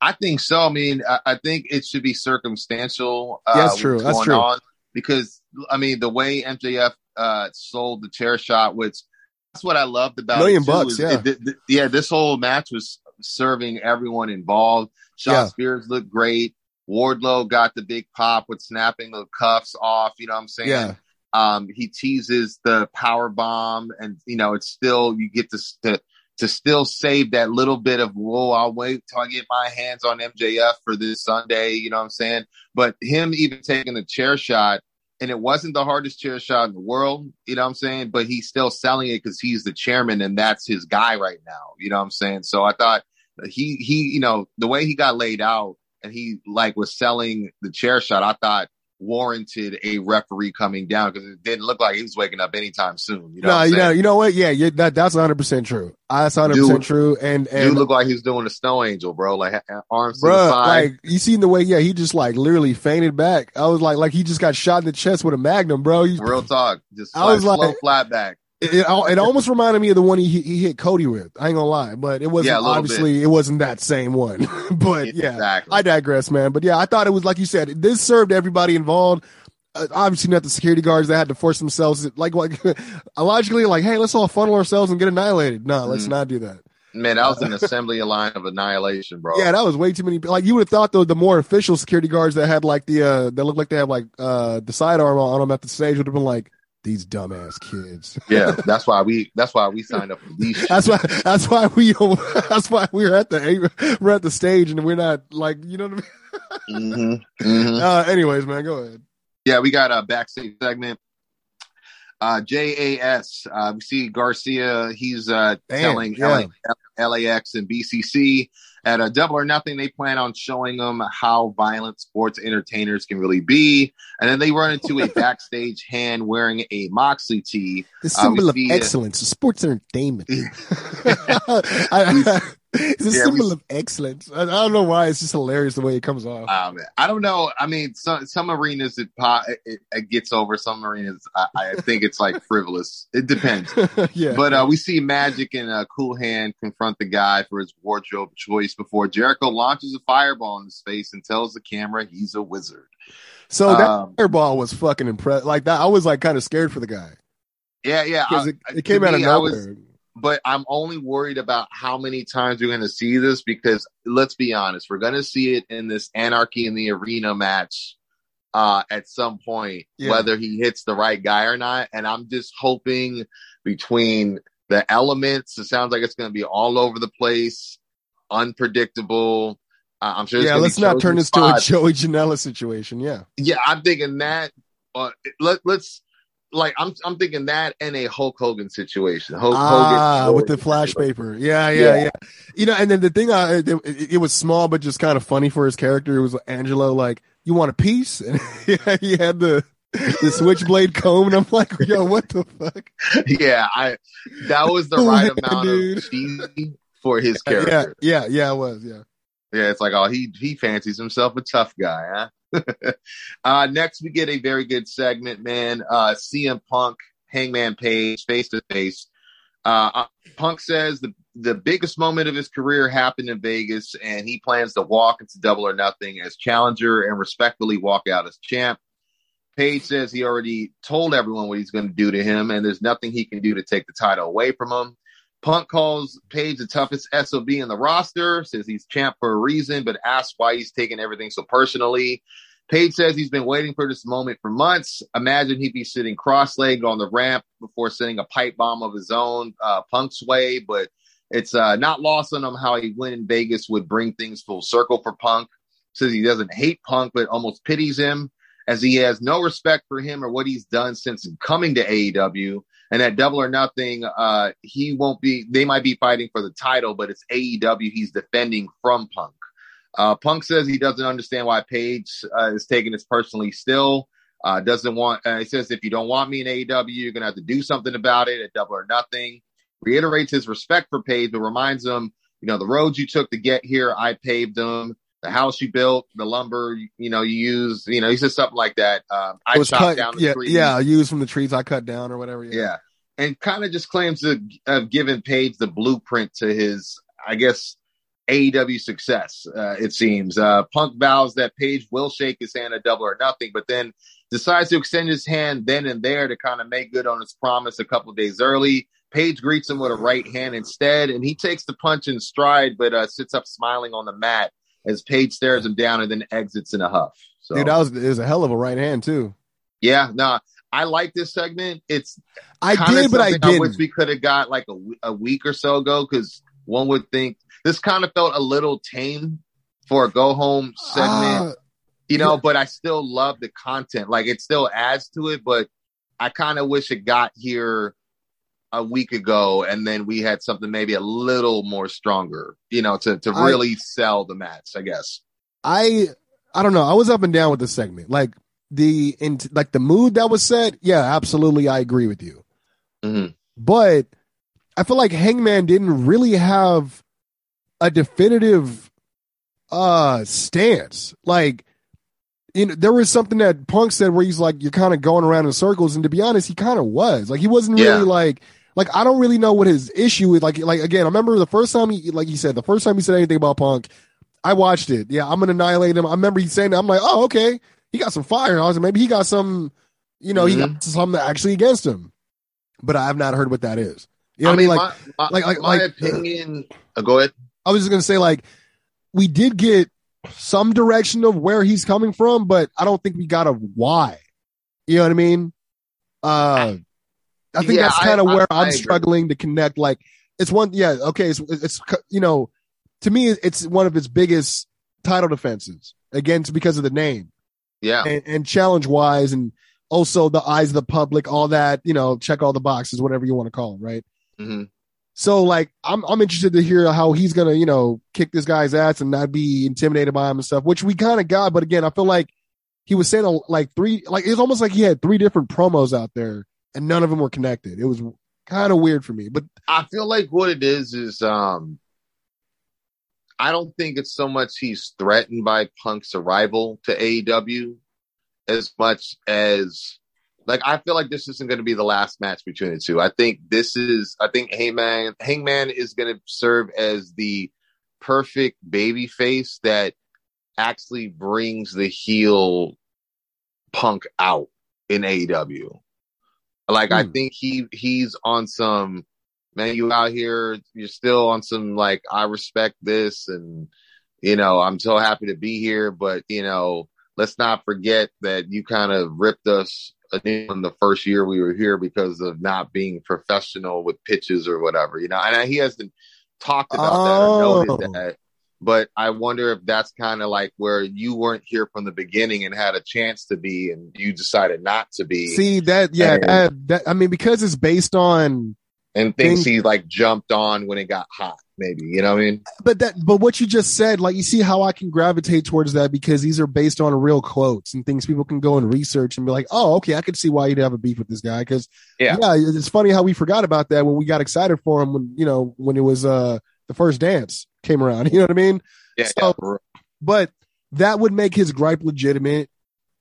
Speaker 2: I think so. I mean, I, I think it should be circumstantial. Uh,
Speaker 1: Yeah, that's true. That's true.
Speaker 2: On because I mean, the way MJF uh, sold the chair shot, which that's what I loved about
Speaker 1: Million bucks, yeah.
Speaker 2: it- yeah. This whole match was serving everyone involved. Sean
Speaker 1: Yeah.
Speaker 2: Spears looked great. Wardlow got the big pop with snapping the cuffs off. You know what I'm saying?
Speaker 1: Yeah.
Speaker 2: Um, he teases the power bomb, and you know it's still you get to to to still save that little bit of whoa. I'll wait till I get my hands on MJF for this Sunday. You know what I'm saying? But him even taking the chair shot, and it wasn't the hardest chair shot in the world. You know what I'm saying? But he's still selling it because he's the chairman, and that's his guy right now. You know what I'm saying? So I thought he he you know the way he got laid out, and he like was selling the chair shot. I thought warranted a referee coming down because it didn't look like he was waking up anytime soon. You know,
Speaker 1: no, you know, you know what? Yeah, yeah that that's 100 percent true. That's 100 percent true. And and
Speaker 2: looked like he was doing a snow angel, bro. Like arms side.
Speaker 1: like you seen the way? Yeah, he just like literally fainted back. I was like, like he just got shot in the chest with a magnum, bro. He-
Speaker 2: Real talk, just
Speaker 1: I was
Speaker 2: like, slow
Speaker 1: like-
Speaker 2: flat back.
Speaker 1: It, it, it almost reminded me of the one he he hit Cody with. I ain't gonna lie, but it wasn't
Speaker 2: Yeah,
Speaker 1: obviously it wasn't that same one. but yeah,
Speaker 2: exactly.
Speaker 1: I digress, man. But yeah, I thought it was like you said. This served everybody involved. Uh, obviously, not the security guards that had to force themselves. Like, like logically, like, hey, let's all funnel ourselves and get annihilated. No, let's
Speaker 2: Mhm.
Speaker 1: not do that.
Speaker 2: Man, that was an assembly line of annihilation, bro.
Speaker 1: Yeah, that was way too many. Like, you would have thought though, the more official security guards that had like the uh, that looked like they had like uh the sidearm on them at the stage would have been like these dumbass kids.
Speaker 2: yeah. That's why we. That's why we signed up for these.
Speaker 1: That's why. That's why we. That's why we're at the we're at the stage and we're not like you know what I mean.
Speaker 2: Mhm, mhm.
Speaker 1: Uh, anyways, man, go ahead.
Speaker 2: Yeah, we got a backstage segment. Uh, JAS. Uh, we see Garcia. He's uh,
Speaker 1: Damn,
Speaker 2: telling
Speaker 1: yeah.
Speaker 2: LA, LAX and BCC at a double or nothing. They plan on showing them how violent sports entertainers can really be, and then they run into a backstage hand wearing a Moxley tee.
Speaker 1: The
Speaker 2: Uh,
Speaker 1: symbol
Speaker 2: we
Speaker 1: of
Speaker 2: uh,
Speaker 1: excellence, sports entertainment. I- it's a
Speaker 2: Yeah,
Speaker 1: symbol
Speaker 2: we-
Speaker 1: of excellence. I, I don't know why. It's just hilarious the way it comes off.
Speaker 2: Um, I don't know. I mean, some some arenas it, po- it, it gets over. Some arenas, I, I think it's like frivolous. It depends.
Speaker 1: yeah,
Speaker 2: But uh, we see Magic and uh, Cool Hand confront the guy for his wardrobe choice before Jericho launches a fireball in his face and tells the camera he's a wizard.
Speaker 1: So that
Speaker 2: Um,
Speaker 1: fireball was fucking impressed. Like that, I was like kind of scared for the guy
Speaker 2: yeah, yeah. I-
Speaker 1: it, it came out of
Speaker 2: me, I was-
Speaker 1: nowhere.
Speaker 2: But I'm only worried about how many times we're going to see this because let's be honest, we're going to see it in this Anarchy in the Arena match uh, at some point,
Speaker 1: Yeah.
Speaker 2: whether he hits the right guy or not. And I'm just hoping between the elements, it sounds like it's going to be all over the place, unpredictable. Uh, I'm sure.
Speaker 1: yeah, let's not turn this
Speaker 2: spots.
Speaker 1: to a Joey Janela situation. Yeah,
Speaker 2: Yeah, I'm thinking that. Uh, let let's like I'm I'm thinking that and a Hulk Hogan situation. Hulk
Speaker 1: ah,
Speaker 2: Hogan
Speaker 1: with the flash paper. Yeah, yeah, yeah,
Speaker 2: Yeah.
Speaker 1: You know, and then the thing, I, it, it, was small but just kind of funny for his character. It was Angelo like, "You want a piece?" And he had the the switchblade comb, and I'm like, "Yo, what the fuck?"
Speaker 2: yeah, I that was the right amount
Speaker 1: dude.
Speaker 2: of cheesy for his
Speaker 1: Yeah,
Speaker 2: character.
Speaker 1: yeah, yeah, it was. Yeah.
Speaker 2: Yeah, it's like oh he he fancies himself a tough guy, huh? uh next we get a very good segment, man. Uh CM Punk, Hangman Page, face to face. Uh uh, Punk says the the biggest moment of his career happened in Vegas, and he plans to walk into Double or Nothing as challenger and respectfully walk out as champ. Page says he already told everyone what he's going to do to him, and there's nothing he can do to take the title away from him. Punk calls Page the toughest SOB in the roster, says he's champ for a reason, but asks why he's taking everything so personally. Page says he's been waiting for this moment for months. Imagine he'd be sitting cross-legged on the ramp before sending a pipe bomb of his own uh, Punk's way, but it's uh, not lost on him how he win in Vegas would bring things full circle for Punk. Says he doesn't hate Punk, but almost pities him as he has no respect for him or what he's done since coming to AEW. And at Double or Nothing, uh, he won't be. They might be fighting for the title, but it's AEW he's defending from Punk. Uh, Punk says he doesn't understand why Page uh, is taking this personally. Still, uh, doesn't want. Uh, he says if you don't want me in AEW, you're gonna have to do something about it at Double or Nothing. Reiterates his respect for Page, but reminds him, you know, the roads you took to get here, I paved them. The house you built, the lumber, you, you know, you used, you know, he said something like that. Um, I chopped
Speaker 1: cut.
Speaker 2: down the
Speaker 1: Yeah,
Speaker 2: trees.
Speaker 1: yeah, I used from the trees I cut down or whatever.
Speaker 2: Yeah. And kind of just claims to have given Page the blueprint to his, I guess, AEW success, uh, it seems. Uh, Punk vows that Page will shake his hand at double or nothing, but then decides to extend his hand then and there to kind of make good on his promise a couple days early. Page greets him with a right hand instead, and he takes the punch in stride, but uh, sits up smiling on the mat as Page stares him down and then exits in a huff. So,
Speaker 1: Dude, that was it was a hell of a right hand too.
Speaker 2: yeah, no, I like this segment. It's
Speaker 1: I did, but I
Speaker 2: something I wish we could have got like a, a week or so ago because one would think this kind of felt a little tame for a go home segment,
Speaker 1: Ah,
Speaker 2: you know, but I still love the content. Like it still adds to it, but I kind of wish it got here a week ago and then we had something maybe a little more stronger, you know, to, to
Speaker 1: I-
Speaker 2: really sell the match, I guess.
Speaker 1: I I don't know. I was up and down with this segment. Like the in like the mood that was set. Yeah, absolutely. I agree with you.
Speaker 2: Mhm.
Speaker 1: But I feel like Hangman didn't really have a definitive uh stance. Like you know, there was something that Punk said where he's like, you're kind of going around in circles, and to be honest, he kind of was. Like he wasn't really
Speaker 2: Yeah.
Speaker 1: like like I don't really know what his issue is. Like like again, I remember the first time he like he said the first time he said anything about Punk, I watched it. Yeah, I'm gonna annihilate him. I remember he saying that. I'm like, oh okay, he got some fire. I was like, maybe he got some, you know, he
Speaker 2: Mm-hmm.
Speaker 1: got something actually against him. But I have not heard what that is. You know
Speaker 2: I
Speaker 1: what I
Speaker 2: mean,
Speaker 1: mean? Like
Speaker 2: my, my,
Speaker 1: like- like-
Speaker 2: my
Speaker 1: like-
Speaker 2: opinion, uh, go ahead.
Speaker 1: I was just gonna say, like, we did get some direction of where he's coming from, but I don't think we got a why. You know what I mean? Uh, I think
Speaker 2: Yeah,
Speaker 1: that's kind of where
Speaker 2: I
Speaker 1: I'm
Speaker 2: agree.
Speaker 1: struggling to connect. Like, it's one, yeah, okay, it's it's you know, to me, it's one of its biggest title defenses against because of the name
Speaker 2: Yeah.
Speaker 1: and, and challenge wise, and also the eyes of the public, all that, you know, check all the boxes, whatever you want to call it, right?
Speaker 2: hmm
Speaker 1: So like I'm I'm interested to hear how he's gonna, you know, kick this guy's ass and not be intimidated by him and stuff, which we kind of got, but again, I feel like he was saying a, like three like it's almost like he had three different promos out there and none of them were connected. It was kind of weird for me. But
Speaker 2: I feel like what it is is um I don't think it's so much he's threatened by Punk's arrival to AEW as much as like I feel like this isn't going to be the last match between the two. I think this is I think Hangman Hangman is going to serve as the perfect baby face that actually brings the heel Punk out in AEW. Like I
Speaker 1: Hmm.
Speaker 2: think he he's on some man. You out here, you're still on some like I respect this, and you know I'm so happy to be here. But you know, let's not forget that you kind of ripped us one the first year we were here because of not being professional with pitches or whatever. You know, and he hasn't talked about that or
Speaker 1: Oh.
Speaker 2: noted that. But I wonder if that's kind of like where you weren't here from the beginning and had a chance to be, and you decided not to be,
Speaker 1: See that? Yeah,
Speaker 2: And-
Speaker 1: that, that. I mean, because it's based on
Speaker 2: and things
Speaker 1: Think-
Speaker 2: he like jumped on when it got hot. Maybe you know what I mean?
Speaker 1: but that but what you just said like you see how i can gravitate towards that because these are based on real quotes and things people can go and research and be like oh okay i could see why you'd have a beef with this guy because
Speaker 2: Yeah.
Speaker 1: it's funny how we forgot about that when we got excited for him when you know when it was uh the first dance came around you know what i mean
Speaker 2: Yeah,
Speaker 1: So-
Speaker 2: yeah,
Speaker 1: but that would make his gripe legitimate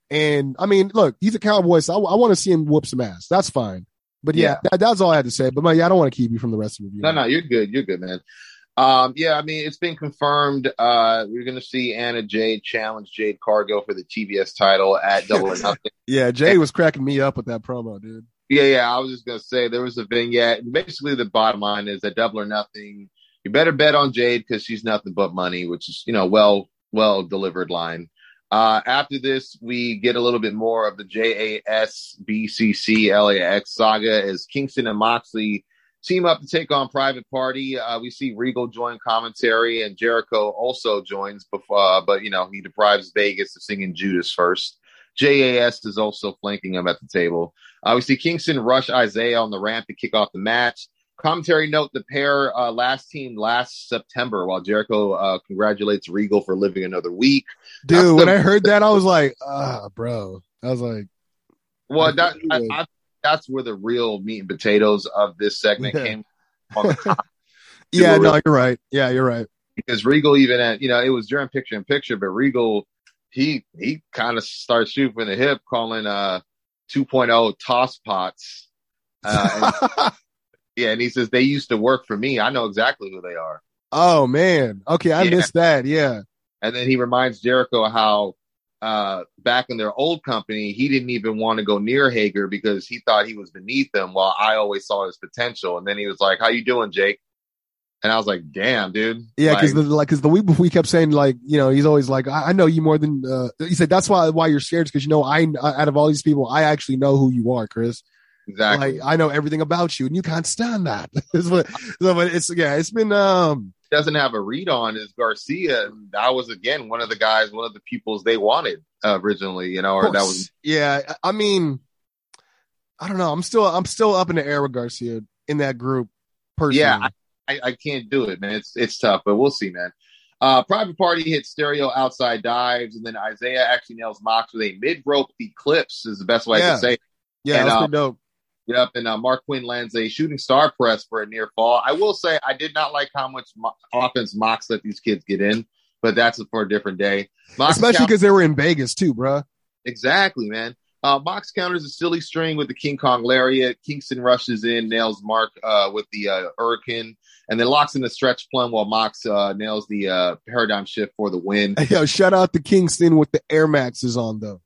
Speaker 1: and i mean look he's a cowboy so i, want to see him whoop some ass that's fine but yeah, That, that's all i had to say but my, yeah, i don't want to keep you from the rest of the review
Speaker 2: No, no, you're good. You're good, man. Um, yeah, I mean, it's been confirmed. Uh, we're gonna see Anna Jay challenge Jade Cargill for the TBS title at Double or Nothing.
Speaker 1: yeah jay was cracking me up with that promo dude
Speaker 2: Yeah, yeah. I was just gonna say there was a vignette. Basically, the bottom line is that Double or Nothing. You better bet on Jade because she's nothing but money, which is you know well well delivered line. Uh, after this, we get a little bit more of the JAS BCC LAX saga as Kingston and Moxley team up to take on Private Party. Uh, we see Regal join commentary and Jericho also joins before, uh, but you know he deprives Vegas of singing Judas first. JAS is also flanking him at the table. Uh, we see Kingston rush Isiah on the ramp to kick off the match. Commentary note the pair uh, last team last September while Jericho uh, congratulates Regal for living another week. That's
Speaker 1: Dude, when
Speaker 2: the-
Speaker 1: I heard that, I was like, ah, bro. I was like,
Speaker 2: Well, that, I, I, that's where the real meat and potatoes of this segment
Speaker 1: Yeah.
Speaker 2: came on the com-
Speaker 1: yeah, no, you're right. Yeah, you're right.
Speaker 2: because Regal even at, you know, it was during picture in picture, but Regal, he, he kind of starts shooting from the hip, calling, uh, 2.0 toss pots. Uh, and, yeah. And he says, they used to work for me. I know exactly who they are.
Speaker 1: oh man. Okay, I
Speaker 2: Yeah.
Speaker 1: missed that. Yeah.
Speaker 2: And then he reminds Jericho how, uh, back in their old company, he didn't even want to go near Hager because he thought he was beneath him while I always saw his potential. And then he was like, how you doing, Jake? And I was like, damn, dude.
Speaker 1: Yeah, because
Speaker 2: Like,
Speaker 1: the like because the week before we kept saying like you know he's always like I, I know you more than uh, he said that's why why you're scared because you know I out of all these people I actually know who you are Chris
Speaker 2: exactly.
Speaker 1: like I know everything about you and you can't stand that what- so, but it's yeah it's been um
Speaker 2: doesn't have a read on is Garcia. And that was again one of the guys, one of the peoples they wanted uh, originally, you know, or that was
Speaker 1: yeah I mean I don't know I'm still I'm still up in the air with Garcia in that group personally
Speaker 2: yeah. I, I, can't do it, man. It's it's tough, but we'll see, man. Uh, Private Party hits stereo outside dives, and then Isiah actually nails Mox with a mid rope eclipse, is the best way I can say. it.
Speaker 1: yeah
Speaker 2: and,
Speaker 1: that's
Speaker 2: uh,
Speaker 1: dope
Speaker 2: Yep, and uh, Marq Quen lands a shooting star press for a near fall. I will say I did not like how much mo- offense Mox let these kids get in, but that's for a different day. Mox
Speaker 1: especially
Speaker 2: count-
Speaker 1: because they were in Vegas too bruh.
Speaker 2: Exactly, man. Uh, Mox counters a silly string with the King Kong lariat. Kingston rushes in, nails Marq uh, with the uh, Hurricane, and then locks in the stretch plum while Mox uh, nails the uh, paradigm shift for the win.
Speaker 1: Yo, shout out to Kingston with the Air Maxes on though.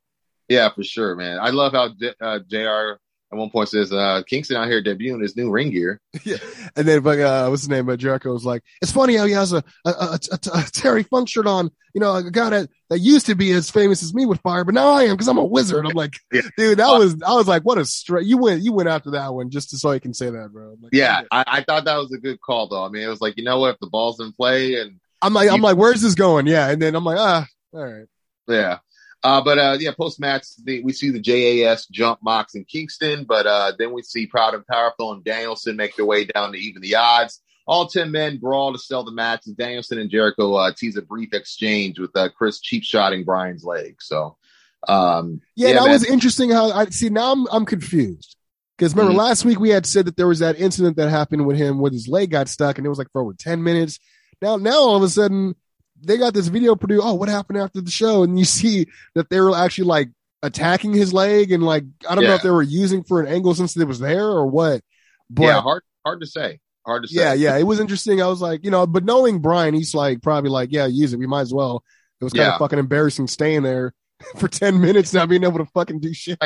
Speaker 2: Yeah, for sure, man. I love how J- uh, Jr. at one point says uh, Kingston out here debuting his new ring gear. Yeah.
Speaker 1: And then, but, uh, what's his name? Uh, Jericho was like, it's funny how he has a, a, a, a, a Terry Funk shirt on, you know, a guy that, that used to be as famous as me with fire, but now I am because I'm a wizard. I'm like,
Speaker 2: Yeah.
Speaker 1: dude, that was, I was like, what a straight, you went, you went after that one just to, so I can say that, bro. Like,
Speaker 2: Yeah, I, I thought that was a good call, though. I mean, it was like you know what, if the ball's in play, and
Speaker 1: I'm like, I'm like, where's this going? Yeah. And then I'm like, ah, all right.
Speaker 2: Yeah. Uh, but uh, yeah, post match, we see the JAS jump Mox in Kingston, but uh, then we see Proud and Powerful and Danielson make their way down to even the odds. All 10 men brawl to sell the match, and Danielson and Jericho uh, tease a brief exchange with uh, Chris cheap shotting Bryan's leg. So, um,
Speaker 1: Yeah, that
Speaker 2: man.
Speaker 1: was interesting how I see now I'm, I'm confused. Because remember
Speaker 2: Mhm.
Speaker 1: last week we had said that there was that incident that happened with him with his leg got stuck and it was like for over 10 minutes. Now, now all of a sudden they got this video produced. Oh, what happened after the show? And you see that they were actually like attacking his leg and like, I don't know if they were using for an angle since it was there or what, but
Speaker 2: yeah, hard hard to say. Hard to say.
Speaker 1: yeah, yeah, it was interesting. I was like, you know, but knowing Bryan, he's like probably like, yeah, use it. We might as well. It was kind
Speaker 2: Yeah.
Speaker 1: of fucking embarrassing staying there for 10 minutes not being able to fucking do shit.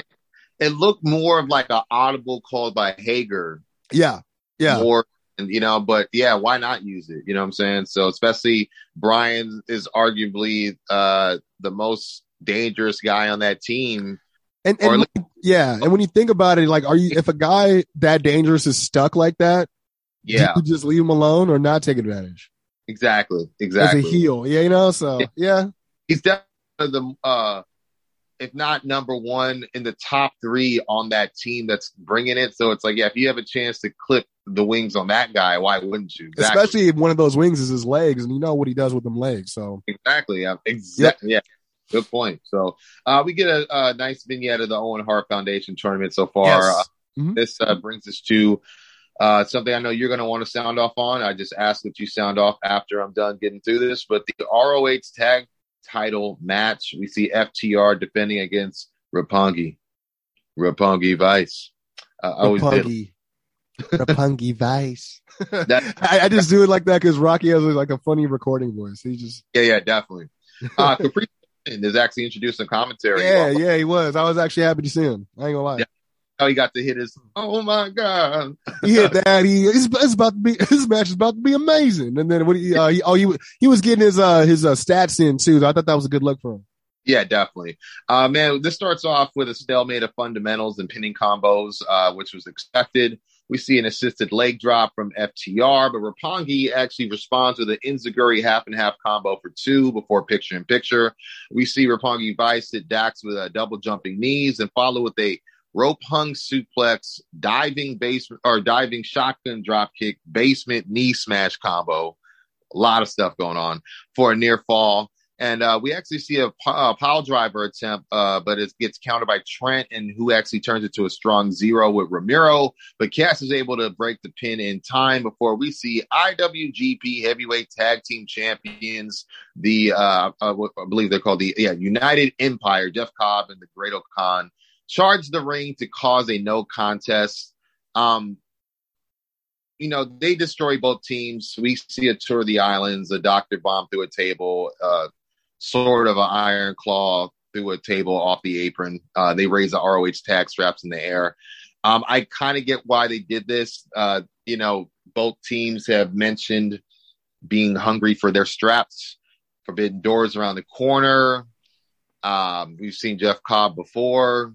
Speaker 2: It looked more of like an audible called by Hager
Speaker 1: Yeah. Yeah.
Speaker 2: more and you know but yeah why not use it you know what i'm saying so especially bryan is arguably uh the most dangerous guy on that team
Speaker 1: And, and yeah. And when you think about it, like, are you, if a guy that dangerous is stuck like that,
Speaker 2: yeah
Speaker 1: you just leave him alone or not take advantage
Speaker 2: exactly exactly.
Speaker 1: as a heel? Yeah. You know, so yeah.
Speaker 2: he's definitely the uh if not number one in the top three on that team that's bringing it so it's like yeah if you have a chance to clip the wings on that guy why wouldn't you exactly
Speaker 1: Especially if one of those wings is his legs and you know what he does with them legs. So
Speaker 2: Exactly. Yeah. Exactly. Yeah. Good point. So uh, we get a, a nice vignette of the Owen Hart Foundation tournament so far.
Speaker 1: Yes.
Speaker 2: Uh,
Speaker 1: Mhm.
Speaker 2: This uh, brings us to uh, something I know you're going to want to sound off on. I just ask that you sound off after I'm done getting through this. But the ROH tag title match, we see FTR defending against Roppongi. Roppongi Vice. Uh, I always did.
Speaker 1: Rapungi Vice.
Speaker 2: That-
Speaker 1: I, I just do it like that because Rocky has like a funny recording voice. He just
Speaker 2: Yeah, yeah, definitely. Uh, Capri is actually introduced in commentary.
Speaker 1: yeah, yeah, he was. I was actually happy to see him. I ain't gonna lie.
Speaker 2: Yeah. How he got to hit his oh my god
Speaker 1: He hit that. He it's, it's about to be his match is about to be amazing. And then what? He, uh, he, oh, he he was getting his uh his uh, stats in too. I thought that was a good look for him.
Speaker 2: yeah definitely uh man this starts off with a stalemate of fundamentals and pinning combos uh which was expected we see an assisted leg drop from FTR, but Roppongi actually responds with an enzuigiri half and half combo for two before picture in picture. We see Roppongi Vice hit Dax with a double jumping knees and follow with a rope hung suplex, diving basement or diving shotgun drop kick, basement knee smash combo. A lot of stuff going on for a near fall. And uh, we actually see a pile driver attempt, uh, but it gets countered by Trent, and who actually turns it to a strong zero with Romero. But Cash is able to break the pin in time before we see IWGP Heavyweight Tag Team Champions, the uh, uh, I believe they're called the yeah United Empire, Jeff Cobb and the Great Khan charge the ring to cause a no contest. Um, you know, they destroy both teams. We see a tour of the islands, a doctor bomb through a table, uh, sort of an iron claw through a table off the apron. Uh, they raise the ROH tag straps in the air. Um, I kind of get why they did this. Uh, you know, both teams have mentioned being hungry for their straps, forbidden doors around the corner. Um, we've seen Jeff Cobb before.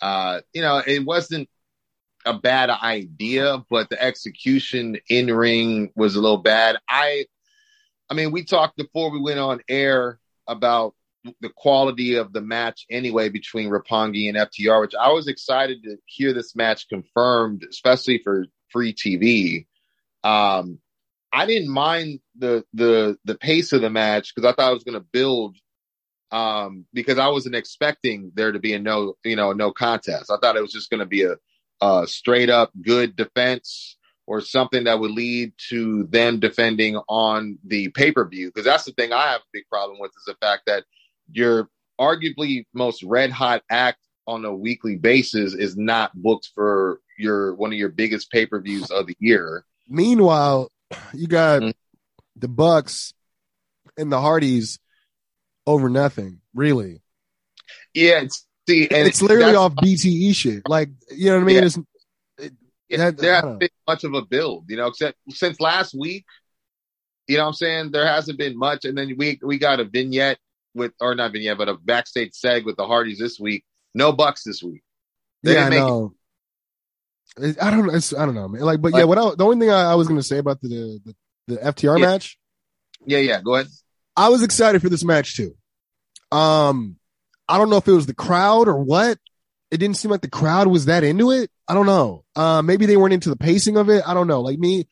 Speaker 2: Uh, you know, it wasn't a bad idea, but the execution in ring was a little bad. I, I mean, we talked before we went on air about the quality of the match anyway between Roppongi and FTR, which I was excited to hear this match confirmed, especially for free TV. Um, I didn't mind the the the pace of the match because I thought it was going to build. Um, because I wasn't expecting there to be a no, you know, no contest. I thought it was just going to be a, a straight up good defense or something that would lead to them defending on the pay per view. Because that's the thing I have a big problem with is the fact that your arguably most red hot act on a weekly basis is not booked for your one of your biggest pay per views of the year.
Speaker 1: Meanwhile, you got
Speaker 2: Mhm.
Speaker 1: the Bucks and the Hardys over nothing, really.
Speaker 2: Yeah, it's, see, and
Speaker 1: it's literally off BTE shit. Like, you know what I mean?
Speaker 2: Yeah.
Speaker 1: It's
Speaker 2: Yeah,
Speaker 1: that-
Speaker 2: there hasn't been much of a build, you know, except since last week. You know what I'm saying? There hasn't been much. And then we we got a vignette with or not vignette, but a backstage seg with the Hardys this week. No bucks this week. They
Speaker 1: yeah, I
Speaker 2: it.
Speaker 1: know. It- I don't know. It's, I don't know, man. Like, but yeah, what I, the only thing I, I was going to say about the, the, the FTR
Speaker 2: Yeah.
Speaker 1: match,
Speaker 2: Yeah, yeah, go ahead.
Speaker 1: I was excited for this match too. Um, I don't know if it was the crowd or what. It didn't seem like the crowd was that into it. I don't know. Uh, maybe they weren't into the pacing of it. I don't know. Like me,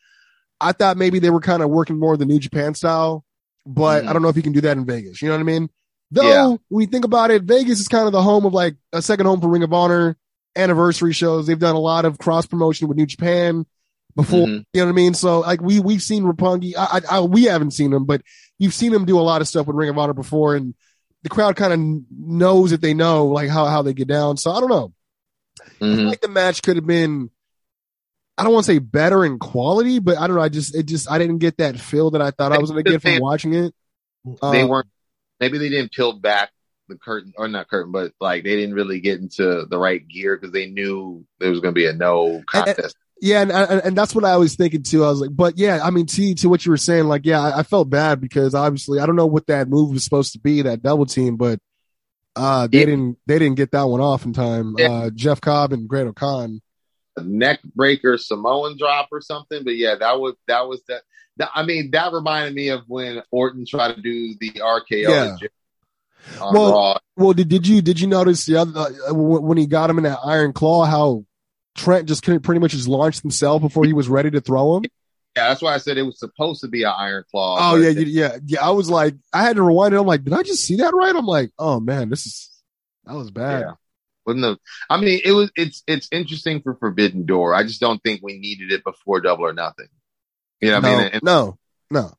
Speaker 1: I thought maybe they were kind of working more the New Japan style, but
Speaker 2: Mhm.
Speaker 1: I don't know if you can do that in Vegas. You know what I mean? Though
Speaker 2: Yeah.
Speaker 1: when you think about it, Vegas is kind of the home of like a second home for Ring of Honor anniversary shows. They've done a lot of cross promotion with New Japan before.
Speaker 2: Mhm.
Speaker 1: You know what I mean? So like we we've seen Rapungi. I, I, I we haven't seen him, but you've seen him do a lot of stuff with Ring of Honor before, and the crowd kind of knows that they know like how how they get down. So I don't know. I feel
Speaker 2: Mhm.
Speaker 1: like the match could have been. I don't want to say better in quality, but I don't know. I just it just I didn't get that feel that I thought I was going to get from watching it.
Speaker 2: They
Speaker 1: Um,
Speaker 2: weren't. Maybe they didn't peel back the curtain or not curtain, but like they didn't really get into the right gear because they knew there was going to be a no contest.
Speaker 1: Yeah, and, and and that's what I was thinking too. I was like, but yeah, I mean, to to what you were saying, like, yeah, I, I felt bad because obviously I don't know what that move was supposed to be, that double team, but uh, they
Speaker 2: Yeah.
Speaker 1: didn't they didn't get that one off in time.
Speaker 2: Yeah.
Speaker 1: Uh, Jeff Cobb and Great-O-Khan.
Speaker 2: a neck breaker Samoan drop or something. But yeah, that was that was that. that- I mean, that reminded me of when Orton tried to do the RKO
Speaker 1: Yeah.
Speaker 2: on
Speaker 1: Well,
Speaker 2: Raw.
Speaker 1: Well, did did you did you notice the other uh, when he got him in that Iron Claw how Trent just couldn't pretty much just launched himself before he was ready to throw him?
Speaker 2: Yeah, that's why I said it was supposed to be an Iron Claw.
Speaker 1: Oh yeah, you- yeah, yeah. I was like, I had to rewind it. I'm like, did I just see that right? I'm like, oh man, this is that was bad.
Speaker 2: Yeah. Wasn't the, I mean, it was. It's it's interesting for Forbidden Door. I just don't think we needed it before Double or Nothing. You know what I mean? And,
Speaker 1: no, no.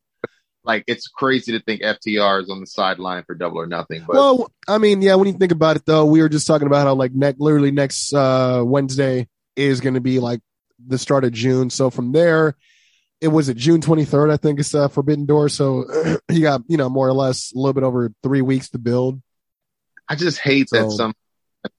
Speaker 2: like it's crazy to think FTR is on the sideline for Double or Nothing. But
Speaker 1: well, I mean, yeah. When you think about it, though, we were just talking about how like next, literally next uh Wednesday is going to be like the start of June. So from there, it was at June 23rd, I think it's uh, Forbidden Door. So you got you know more or less a little bit over three weeks to build.
Speaker 2: I just hate that some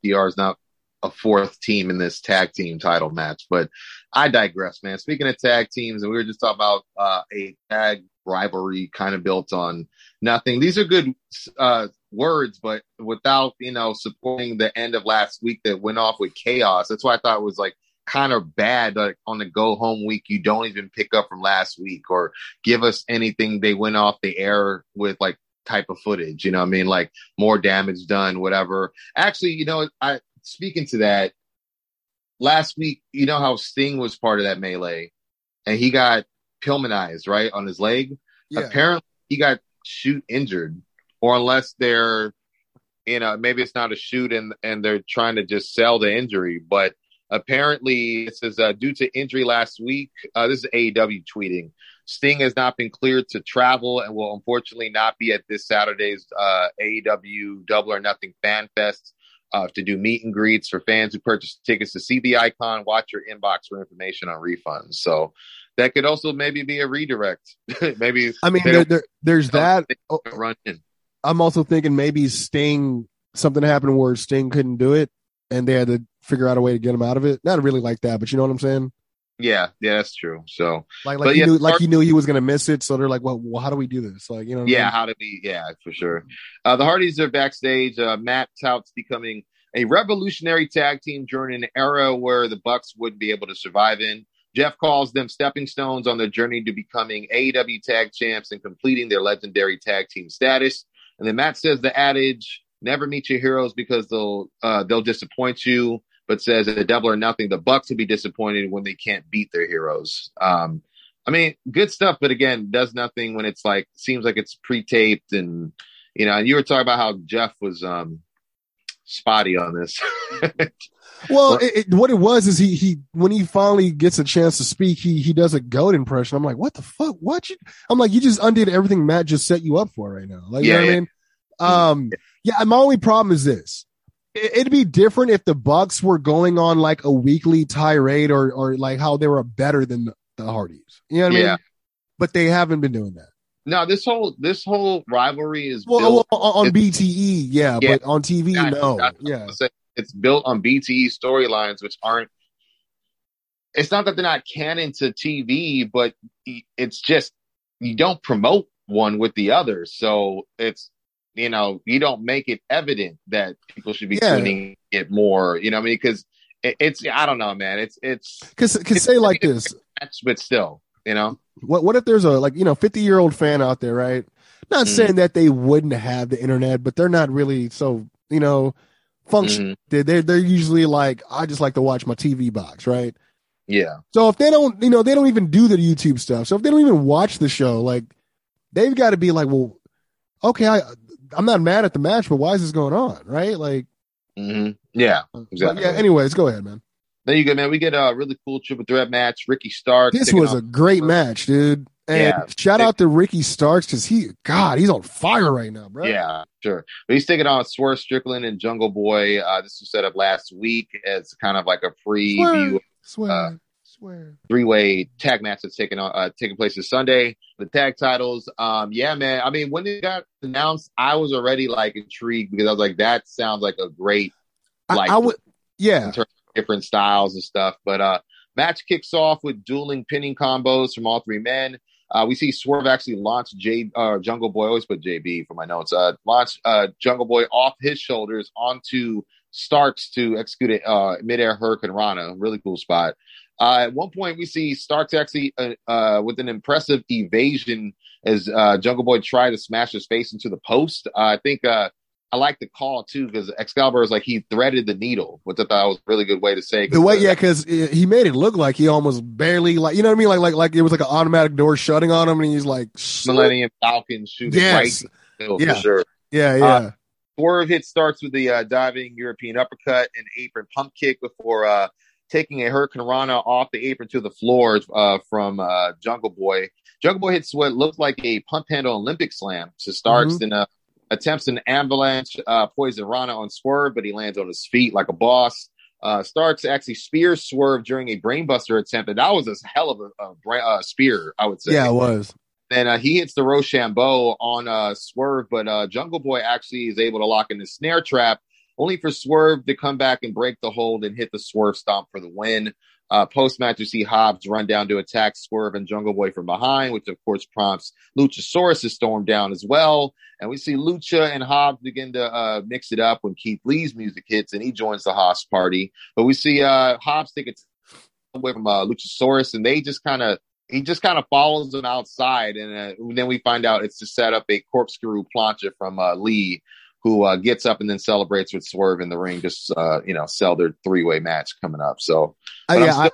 Speaker 2: FTR is not a fourth team in this tag team title match. But I digress, man. Speaking of tag teams, and we were just talking about uh, a tag rivalry kind of built on nothing. These are good uh, words, but without you know supporting the end of last week that went off with chaos. That's why I thought it was like kind of bad like on the go home week you don't even pick up from last week or give us anything they went off the air with like type of footage you know what i mean like more damage done whatever actually you know i speaking to that last week you know how sting was part of that melee and he got Pillmanized right on his leg.
Speaker 1: Yeah,
Speaker 2: apparently he got shoot injured or unless they're you know maybe it's not a shoot and and they're trying to just sell the injury but apparently it says uh, due to injury last week uh, this is aew tweeting. Sting has not been cleared to travel and will unfortunately not be at this saturday's uh, aew double or nothing fan fest uh, to do meet and greets for fans who purchase tickets to see the icon watch your inbox for information on refunds. So that could also maybe be a redirect maybe
Speaker 1: I mean, there, there, there's that. Oh,
Speaker 2: run in.
Speaker 1: I'm also thinking maybe Sting something happened where Sting couldn't do it, and they had to figure out a way to get him out of it. Not really like that, but you know what I'm saying.
Speaker 2: Yeah, yeah, that's true. So
Speaker 1: Like, like he
Speaker 2: yeah,
Speaker 1: knew, like he knew he was gonna miss it. So they're like, well, well how do we do this? Like, you know, what I
Speaker 2: yeah,
Speaker 1: mean?
Speaker 2: how do we? Yeah, for sure. Uh, the Hardys are backstage. Uh, Matt touts becoming a revolutionary tag team during an era where the Bucks wouldn't be able to survive in. Jeff calls them stepping stones on their journey to becoming AEW tag champs and completing their legendary tag team status. And then Matt says the adage, never meet your heroes because they'll, uh, they'll disappoint you, but says a double or nothing, the Bucks will be disappointed when they can't beat their heroes. Um, I mean, good stuff, but again, does nothing when it's like, seems like it's pre-taped and, you know, and you were talking about how Jeff was, um, spotty on this.
Speaker 1: Well,
Speaker 2: Well-
Speaker 1: it, it, what it was is he he when he finally gets a chance to speak, he he does a goat impression. I'm like, what the fuck? What you? I'm like, you just undid everything Matt just set you up for right now. Like, you know
Speaker 2: Yeah,
Speaker 1: what I mean? Um, yeah. My only problem is this: it, it'd be different if the Bucks were going on like a weekly tirade or or like how they were better than the, the Hardys. You know what I mean? But they haven't been doing that.
Speaker 2: No, this whole, this whole rivalry is
Speaker 1: Well,
Speaker 2: built
Speaker 1: well, on BTE, yeah,
Speaker 2: Yeah.
Speaker 1: but on TV, no. Yeah,
Speaker 2: it's built on BTE storylines, which aren't. It's not that they're not canon to TV, but it's just you don't promote one with the other, so it's you know you don't make it evident that people should be
Speaker 1: Yeah.
Speaker 2: tuning it more. You know, what I mean, because it, it's I don't know, man. It's it's
Speaker 1: because because say like this.
Speaker 2: but still, you know,
Speaker 1: What what if there's a like you know 50 year old fan out there, right? Not
Speaker 2: Mhm.
Speaker 1: saying that they wouldn't have the internet, but they're not really so you know function.
Speaker 2: Mhm.
Speaker 1: They're they're usually like I just like to watch my TV box, right?
Speaker 2: yeah,
Speaker 1: So if they don't, you know, they don't even do the YouTube stuff. So if they don't even watch the show, like they've got to be like, well, okay, I I'm not mad at the match, but why is this going on, right? Like,
Speaker 2: hmm yeah. Exactly.
Speaker 1: yeah. Anyways, go ahead, man.
Speaker 2: There you go, man. We get a really cool triple threat match. Ricky Stark.
Speaker 1: This was a great match, dude. And
Speaker 2: Yeah.
Speaker 1: shout out to Ricky Starks because he, God, he's on fire right now, bro.
Speaker 2: Yeah, sure. But he's taking on Swerve Strickland and Jungle Boy. Uh, this was set up last week as kind of like a preview.
Speaker 1: Swear, swear.
Speaker 2: Uh,
Speaker 1: Swear.
Speaker 2: three way tag match that's taking on uh, taking place this Sunday. The tag titles. Um, yeah, man. I mean, when it got announced, I was already like intrigued because I was like, that sounds like a great like
Speaker 1: I, I would. Yeah.
Speaker 2: in terms different styles and stuff. But uh, match kicks off with dueling pinning combos from all three men. Uh, we see Swerve actually launch J uh, Jungle Boy. I always put JB for my notes. Uh, launch uh, Jungle Boy off his shoulders onto Starks to execute a uh, midair Hurricane Rana. Really cool spot. Uh, at one point, we see Starks actually uh, uh, with an impressive evasion as uh, Jungle Boy tried to smash his face into the post. Uh, I think uh, I like the call too because Excalibur is like he threaded the needle, which I thought was a really good way to say
Speaker 1: The way,
Speaker 2: uh,
Speaker 1: yeah, because he made it look like he almost barely, like, you know what I mean? Like, like, like it was like an automatic door shutting on him, and he's like,
Speaker 2: Millennium Falcon shooting
Speaker 1: Yes.
Speaker 2: right in the middle
Speaker 1: Yeah.
Speaker 2: for sure.
Speaker 1: yeah, yeah.
Speaker 2: Uh, Swerve hit Starks with the uh, diving European uppercut and apron pump kick before uh, taking a Hurricane Rana off the apron to the floor uh, from uh, Jungle Boy. Jungle Boy hits what looked like a pump handle Olympic slam to Starks
Speaker 1: Mhm.
Speaker 2: and uh, attempts an avalanche uh, poison Rana on Swerve, but he lands on his feet like a boss. Uh, Starks actually spears Swerve during a brainbuster attempt, and that was a hell of a, a bra- uh, spear, I would say.
Speaker 1: yeah, it was.
Speaker 2: Then uh, he hits the Roshambo on uh, Swerve, but uh, Jungle Boy actually is able to lock in the snare trap, only for Swerve to come back and break the hold and hit the Swerve stomp for the win. Uh, Post match, you see Hobbs run down to attack Swerve and Jungle Boy from behind, which of course prompts Luchasaurus to storm down as well. And we see Lucha and Hobbs begin to uh, mix it up when Keith Lee's music hits and he joins the Haas party. But we see uh, Hobbs take it away from uh, Luchasaurus and they just kind of he just kind of follows them outside, and uh, then we find out it's to set up a corkscrew plancha from uh, Lee, who uh, gets up and then celebrates with Swerve in the ring, just uh, you know, sell their three way match coming up. So,
Speaker 1: Uh, yeah,
Speaker 2: still-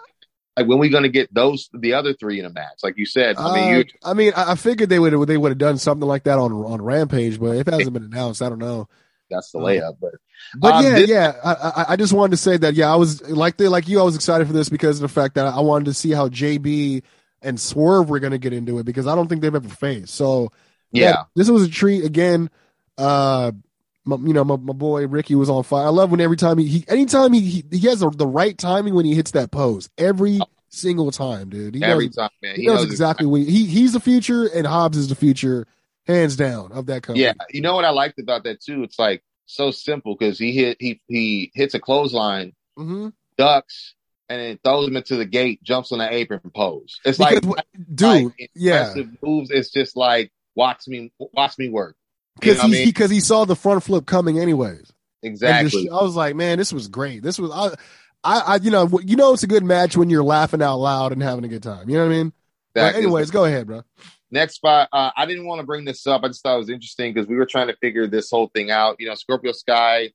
Speaker 2: like, when we going to get those the other three in a match? Like you said,
Speaker 1: I,
Speaker 2: I mean, you
Speaker 1: uh, I mean, I, I figured they would they would have done something like that on on Rampage, but if it hasn't been announced, I don't know.
Speaker 2: that's the
Speaker 1: uh,
Speaker 2: layup. But
Speaker 1: But
Speaker 2: Um,
Speaker 1: yeah,
Speaker 2: this-
Speaker 1: yeah. I, I I just wanted to say that yeah, I was like the like you, I was excited for this because of the fact that I wanted to see how JB and Swerve were going to get into it because I don't think they've ever faced. So
Speaker 2: yeah,
Speaker 1: this was a treat again. Uh, my, you know, my, my boy Ricky was on fire. I love when every time he, he anytime he, he he has the the right timing when he hits that pose every single time, dude. He
Speaker 2: every
Speaker 1: knows,
Speaker 2: time, man,
Speaker 1: he, knows, exactly what he, he he's the future and Hobbs is the future, hands down of that company.
Speaker 2: Yeah, you know what I liked about that too? It's like so simple because he hit he he hits a clothesline,
Speaker 1: hmm
Speaker 2: ducks, and then throws him into the gate, jumps on the apron, pose. It's like
Speaker 1: Because, dude,
Speaker 2: like,
Speaker 1: yeah.
Speaker 2: moves. It's just like watch me, watch me work. You
Speaker 1: because
Speaker 2: know what I
Speaker 1: he
Speaker 2: mean?
Speaker 1: because he saw the front flip coming anyways.
Speaker 2: Exactly.
Speaker 1: just- I was like, man, this was great. This was I, I, I, you know, you know, it's a good match when you're laughing out loud and having a good time. You know what I mean? But
Speaker 2: Exactly.
Speaker 1: anyways, go ahead, bro.
Speaker 2: Next spot, uh, I didn't want to bring this up. I just thought it was interesting because we were trying to figure this whole thing out. You know, Scorpio Sky.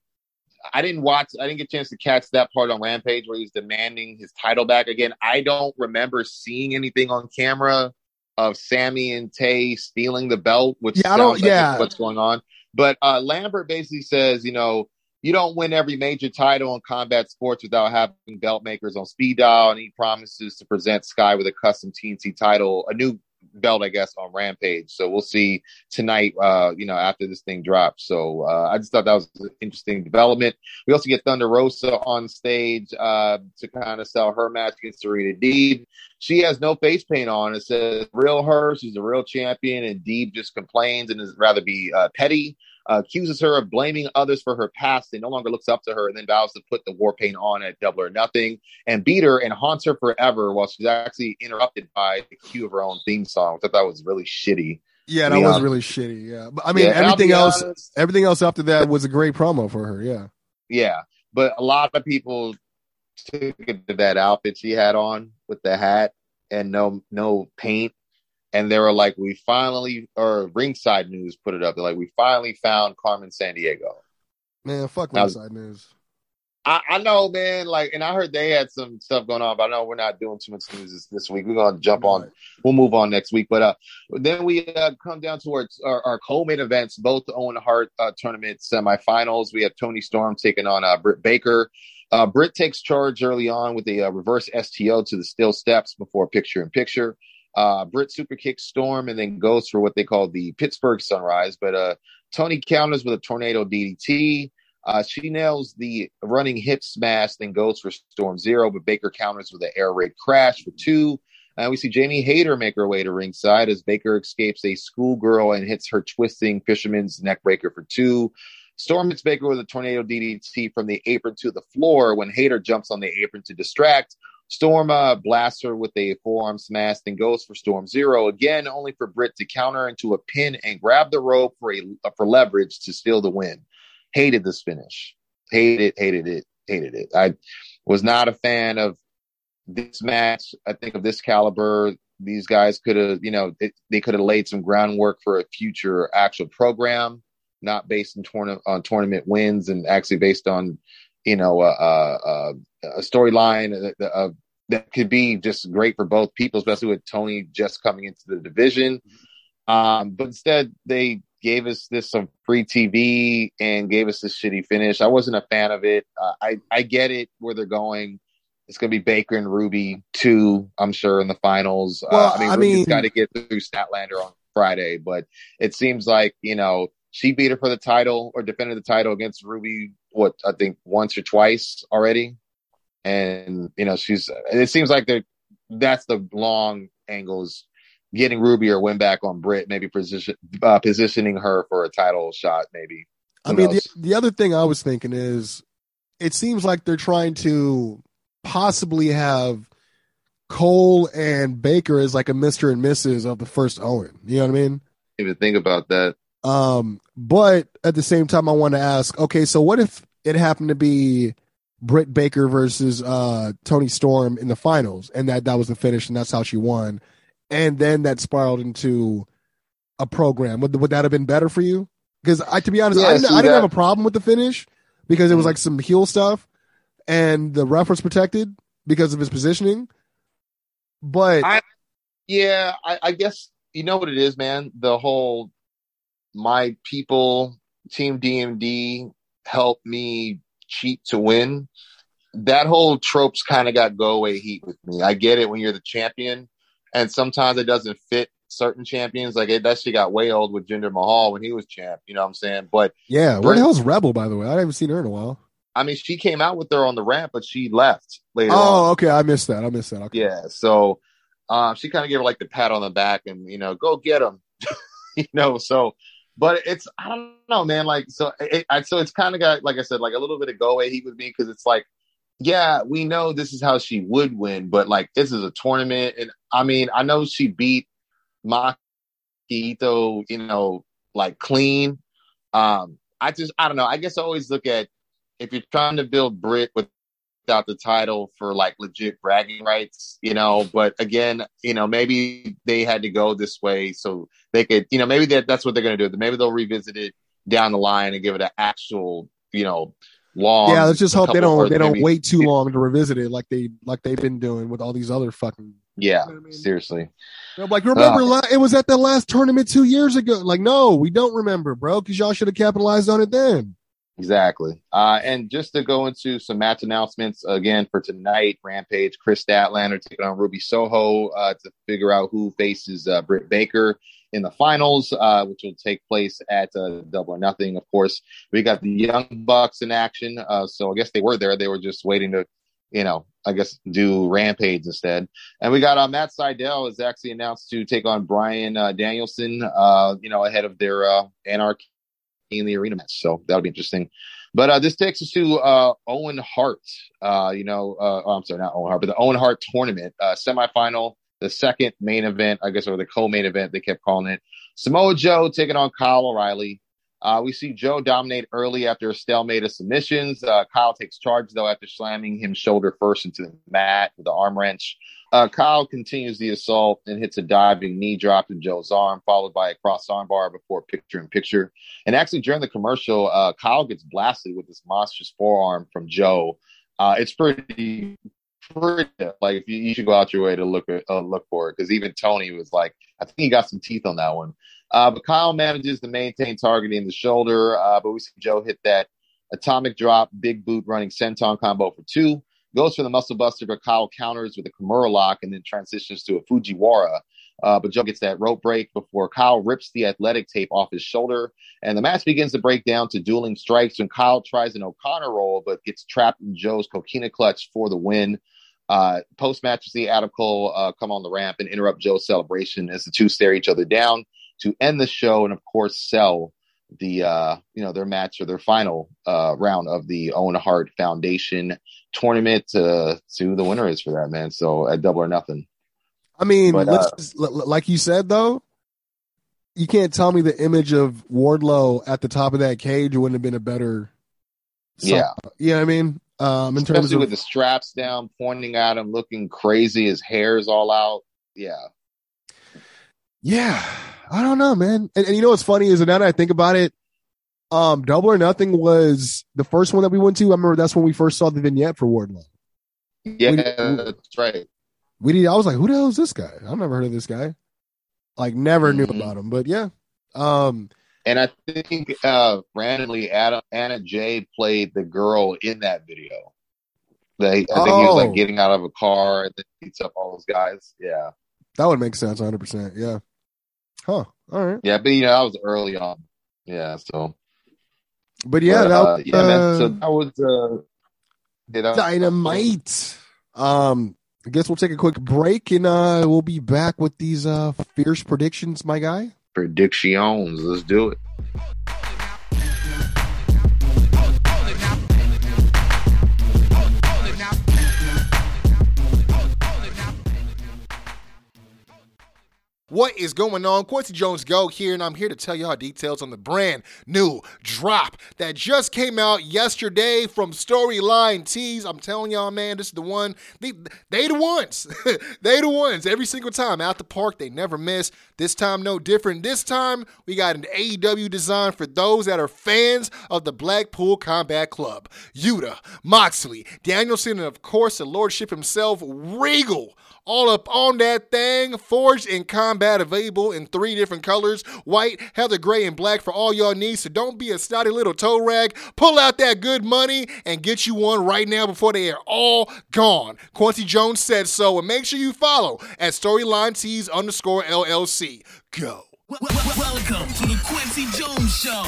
Speaker 2: I didn't watch. I didn't get a chance to catch that part on Rampage where he's demanding his title back again. I don't remember seeing anything on camera of Sammy and Tay stealing the belt, which
Speaker 1: Yeah, I don't-
Speaker 2: like
Speaker 1: yeah.
Speaker 2: what's going on. But uh, Lambert basically says, you know, you don't win every major title in combat sports without having belt makers on speed dial, and he promises to present Sky with a custom TNT title, a new belt, I guess, on Rampage. So we'll see tonight, uh, you know, after this thing drops. So uh, I just thought that was an interesting development. We also get Thunder Rosa on stage uh, to kind of sell her match against Serena Deeb. She has no face paint on. It says real her. She's a real champion, and Deeb just complains and is rather be uh, petty. Uh, accuses her of blaming others for her past and no longer looks up to her and then vows to put the war paint on at double or nothing and beat her and haunts her forever while she's actually interrupted by the cue of her own theme song, which I thought was really shitty.
Speaker 1: Yeah, that was really shitty. Yeah, but I mean,
Speaker 2: Yeah,
Speaker 1: everything else,
Speaker 2: honest,
Speaker 1: everything else after that was a great promo for her. Yeah,
Speaker 2: yeah, but a lot of people took it to that outfit she had on with the hat and no no paint. And they were like, we finally, or Ringside News put it up. They're like, we finally found Carmen Sandiego.
Speaker 1: man, fuck
Speaker 2: Now-
Speaker 1: Ringside News.
Speaker 2: I, I know, man. Like, and I heard they had some stuff going on, but I know we're not doing too much news this, this week. We're gonna jump on. We'll move on next week. But uh, then we uh, come down to our our, our co-main events, both the Owen Hart uh, tournament semifinals. We have Toni Storm taking on uh, Britt Baker. Uh, Britt takes charge early on with a uh, reverse STO to the steel steps before picture in picture. Uh, Britt super Storm and then goes for what they call the Pittsburgh Sunrise. But uh, Toni counters with a tornado DDT. Uh, she nails the running hip smash, then goes for Storm Zero, but Baker counters with an air raid crash for two. And we see Jamie Hayter make her way to ringside as Baker escapes a schoolgirl and hits her twisting fisherman's neckbreaker for two. Storm hits Baker with a tornado DDT from the apron to the floor when Hayter jumps on the apron to distract. Storm uh, blasts her with a forearm smash, then goes for Storm Zero again, only for Britt to counter into a pin and grab the rope for a for leverage to steal the win. Hated this finish. Hated, hated it, hated it. I was not a fan of this match. I think of this caliber, these guys could have, you know, it, they could have laid some groundwork for a future actual program, not based in tourna- on tournament wins and actually based on, you know, uh, uh, a storyline that, uh, that could be just great for both people, especially with Toni just coming into the division. Um, but instead, they gave us this some free TV and gave us this shitty finish. I wasn't a fan of it. Uh, I I get it where they're going. It's going to be Baker and Ruby two, I'm sure, in the finals.
Speaker 1: Well,
Speaker 2: uh, I mean,
Speaker 1: I
Speaker 2: Ruby's got to get through Statlander on Friday, but it seems like you know she beat her for the title or defended the title against Ruby. What I think once or twice already, and you know she's. It seems like they're that's the long angles getting Ruby or win back on Britt, maybe position uh, positioning her for a title shot, maybe.
Speaker 1: I mean, the, the other thing I was thinking is it seems like they're trying to possibly have Cole and Baker as like a Mr. and Mrs. of the first Owen. You know what I mean?
Speaker 2: Even think about that.
Speaker 1: Um, but at the same time, I want to ask, okay, so what if it happened to be Britt Baker versus uh, Toni Storm in the finals, and that that was the finish, and that's how she won, and then that spiraled into a program? Would would that have been better for you? Because I, to be honest,
Speaker 2: Yeah,
Speaker 1: I, didn't, I didn't have a problem with the finish because it was
Speaker 2: Mhm.
Speaker 1: like some heel stuff, and the ref was protected because of his positioning. But
Speaker 2: I- Yeah, I, I guess you know what it is, man. The whole my people team DMD help me cheat to win. That whole tropes kind of got go away heat with me. I get it when you're the champion, and sometimes it doesn't fit certain champions. Like it, that shit got way old with Jinder Mahal when he was champ. You know what I'm saying? But
Speaker 1: yeah, where the hell's Rebel? By the way, I haven't seen her in a while.
Speaker 2: I mean, she came out with her on the ramp, but she left later on.
Speaker 1: Oh, okay, I missed that. I missed that. Okay.
Speaker 2: Yeah. So um, she kind of gave her like the pat on the back and, you know, go get him, you know, so, but it's, I don't know, man. Like, so it, I, so it's kind of got, like I said, like a little bit of go away heat with me because it's like, yeah, we know this is how she would win, but like this is a tournament. And I mean, I know she beat Maki you know, like clean. Um, I just, I don't know. I guess I always look at if you're trying to build Britt without the title for like legit bragging rights, you know, but again, you know, maybe they had to go this way so they could, you know, maybe that, that's what they're going to do. Maybe they'll revisit it down the line and give it an actual, you know, long.
Speaker 1: yeah, let's just hope they don't they don't
Speaker 2: maybe-
Speaker 1: wait too long to revisit it like they like they've been doing with all these other fucking.
Speaker 2: Yeah,
Speaker 1: You know I mean?
Speaker 2: seriously.
Speaker 1: They're like, remember,
Speaker 2: Uh.
Speaker 1: la- it was at the last tournament two years ago. Like, no, we don't remember, bro, because y'all should have capitalized on it then.
Speaker 2: Exactly. Uh, and just to go into some match announcements again for tonight, Rampage, Kris Statlander taking on Ruby Soho uh, to figure out who faces uh, Britt Baker in the finals, uh, which will take place at uh, Double or Nothing. Of course, we got the Young Bucks in action. Uh, so I guess they were there. They were just waiting to, you know, I guess do Rampage instead. And we got uh, Matt Sydal is actually announced to take on Bryan Danielson, you know, ahead of their Anarchy in the arena match. So that'll be interesting. But uh, this takes us to uh, Owen Hart. Uh, you know, uh, oh, I'm sorry, not Owen Hart, but the Owen Hart tournament uh, semifinal, the second main event, I guess, or the co-main event. They kept calling it. Samoa Joe taking on Kyle O'Reilly. Uh, we see Joe dominate early after a stalemate of submissions. Kyle takes charge though after slamming him shoulder first into the mat with the arm wrench. Uh, Kyle continues the assault and hits a diving knee drop to Joe's arm, followed by a cross armbar before picture in picture. And actually, during the commercial, uh, Kyle gets blasted with this monstrous forearm from Joe. Uh, it's pretty, pretty like if you, you should go out your way to look at, uh, look for it because even Tony was like, I think he got some teeth on that one. Uh, but Kyle manages to maintain targeting the shoulder, uh, but we see Joe hit that atomic drop, big boot running senton combo for two. Goes for the muscle buster, but Kyle counters with a Kimura lock and then transitions to a Fujiwara. Uh, but Joe gets that rope break before Kyle rips the athletic tape off his shoulder. And the match begins to break down to dueling strikes when Kyle tries an O'Connor roll, but gets trapped in Joe's coquina clutch for the win. Uh, Post match, we see Adam Cole uh, come on the ramp and interrupt Joe's celebration as the two stare each other down to end the show and, of course, sell the uh, you know their match or their final uh, round of the Owen Hart Foundation tournament to to the winner is for that man. So at double or nothing.
Speaker 1: I mean,
Speaker 2: But,
Speaker 1: let's
Speaker 2: uh,
Speaker 1: just- like you said though, you can't tell me the image of Wardlow at the top of that cage wouldn't have been a better.
Speaker 2: Yeah.
Speaker 1: you know I mean. Um, in terms
Speaker 2: Especially
Speaker 1: of
Speaker 2: with the straps down, pointing at him, looking crazy. His hair's all out. Yeah.
Speaker 1: Yeah, I don't know, man. And, and you know what's funny is now that I think about it, um, Double or Nothing was the first one that we went to. I remember that's when we first saw the vignette for Wardlow.
Speaker 2: Yeah,
Speaker 1: We-
Speaker 2: that's right.
Speaker 1: We did. I was like, who the hell is this guy? I've never heard of this guy. Like, never knew
Speaker 2: Mhm.
Speaker 1: about him. But yeah, um,
Speaker 2: And I think uh randomly Adam, Anna Jay played the girl in that video. They, I think he was
Speaker 1: Oh.
Speaker 2: like getting out of a car and then beats up all those guys. Yeah.
Speaker 1: that would make sense, hundred percent. Yeah. Huh. All right.
Speaker 2: Yeah, but you know, that was early on. Yeah, so
Speaker 1: But yeah,
Speaker 2: but,
Speaker 1: that,
Speaker 2: uh, yeah, man. So
Speaker 1: uh,
Speaker 2: that was uh you know,
Speaker 1: dynamite. Um, I guess we'll take a quick break and uh, we'll be back with these uh fierce predictions, my guy.
Speaker 2: predictions. Let's do it.
Speaker 3: What is going on? Quincy Jones Go here, and I'm here to tell y'all details on the brand new drop that just came out yesterday from Storyline Tees. I'm telling y'all, man, this is the one. They, they the ones. they the ones. Every single time out the park, they never miss. This time, no different. This time, we got an AEW design for those that are fans of the Blackpool Combat Club. Yuta, Moxley, Danielson, and of course, the Lordship himself, Regal all up on that thing. Forged in combat, available in three different colors white, heather gray, and black for all y'all needs. So don't be a snotty little toe rag. Pull out that good money and get you one right now before they are all gone. Quincy Jones said so. And make sure you follow at Storyline Tees underscore LLC. Go.
Speaker 4: Wel- wel- Welcome to the Quincy Jones Show,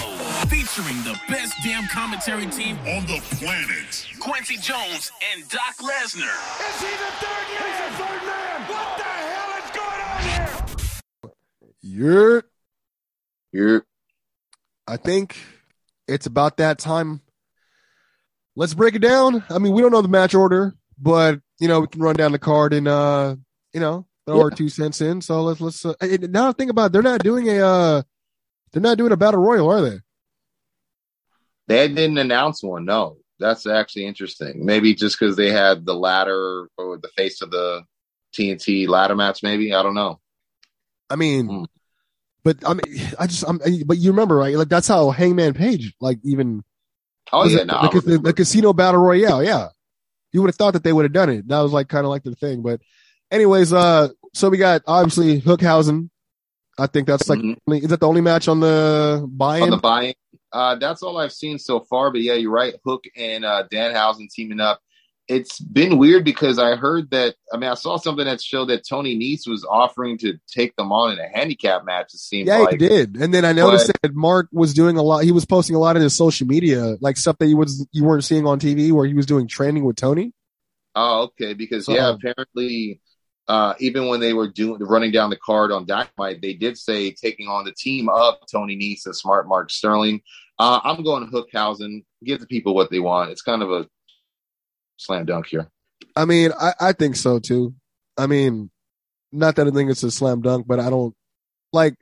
Speaker 4: featuring the best damn commentary team on the planet. Quincy Jones and Doc Lesnar.
Speaker 5: Is he the third man? He's the third man. What the hell is going on here?
Speaker 1: You're
Speaker 2: You're
Speaker 1: I think it's about that time. Let's break it down. I mean, we don't know the match order, but you know, we can run down the card and uh, you know, throw our two cents in. So let's let's uh, now I think about it, they're not doing a uh they're not doing a battle royal, are they?
Speaker 2: they didn't announce one, no. That's actually interesting. Maybe just because they had the ladder or the face of the TNT ladder match, maybe. I don't know.
Speaker 1: I mean,
Speaker 2: Hmm.
Speaker 1: but I mean, I just I'm but you remember right? Like that's how Hangman Page like even
Speaker 2: Oh
Speaker 1: was
Speaker 2: yeah,
Speaker 1: it-
Speaker 2: no.
Speaker 1: The, the, the casino battle royale, yeah. You would have thought that they would have done it. That was like kind of like the thing. But anyways, uh so we got obviously Hookhausen. I think that's like
Speaker 2: Mhm.
Speaker 1: is that the only match on the buy-in?
Speaker 2: on the buy Uh, that's all I've seen so far. But yeah, you're right. Hook and uh, Danhausen teaming up. It's been weird because I heard that. I mean, I saw something that showed that Tony Nese was offering to take them on in a handicap match. It seemed
Speaker 1: yeah,
Speaker 2: like
Speaker 1: he did. And then I noticed
Speaker 2: But-
Speaker 1: that Mark was doing a lot. He was posting a lot in his social media, like stuff that you was you weren't seeing on TV, where he was doing training with Tony.
Speaker 2: Oh, okay. Because yeah, apparently, uh, even when they were doing running down the card on Dynamite, they did say taking on the team of Tony Nese and Smart Mark Sterling. Uh, I'm going Hookhausen. Give the people what they want. It's kind of a slam dunk here.
Speaker 1: I mean, I, I think so too. I mean, not that I think it's a slam dunk, but I don't like.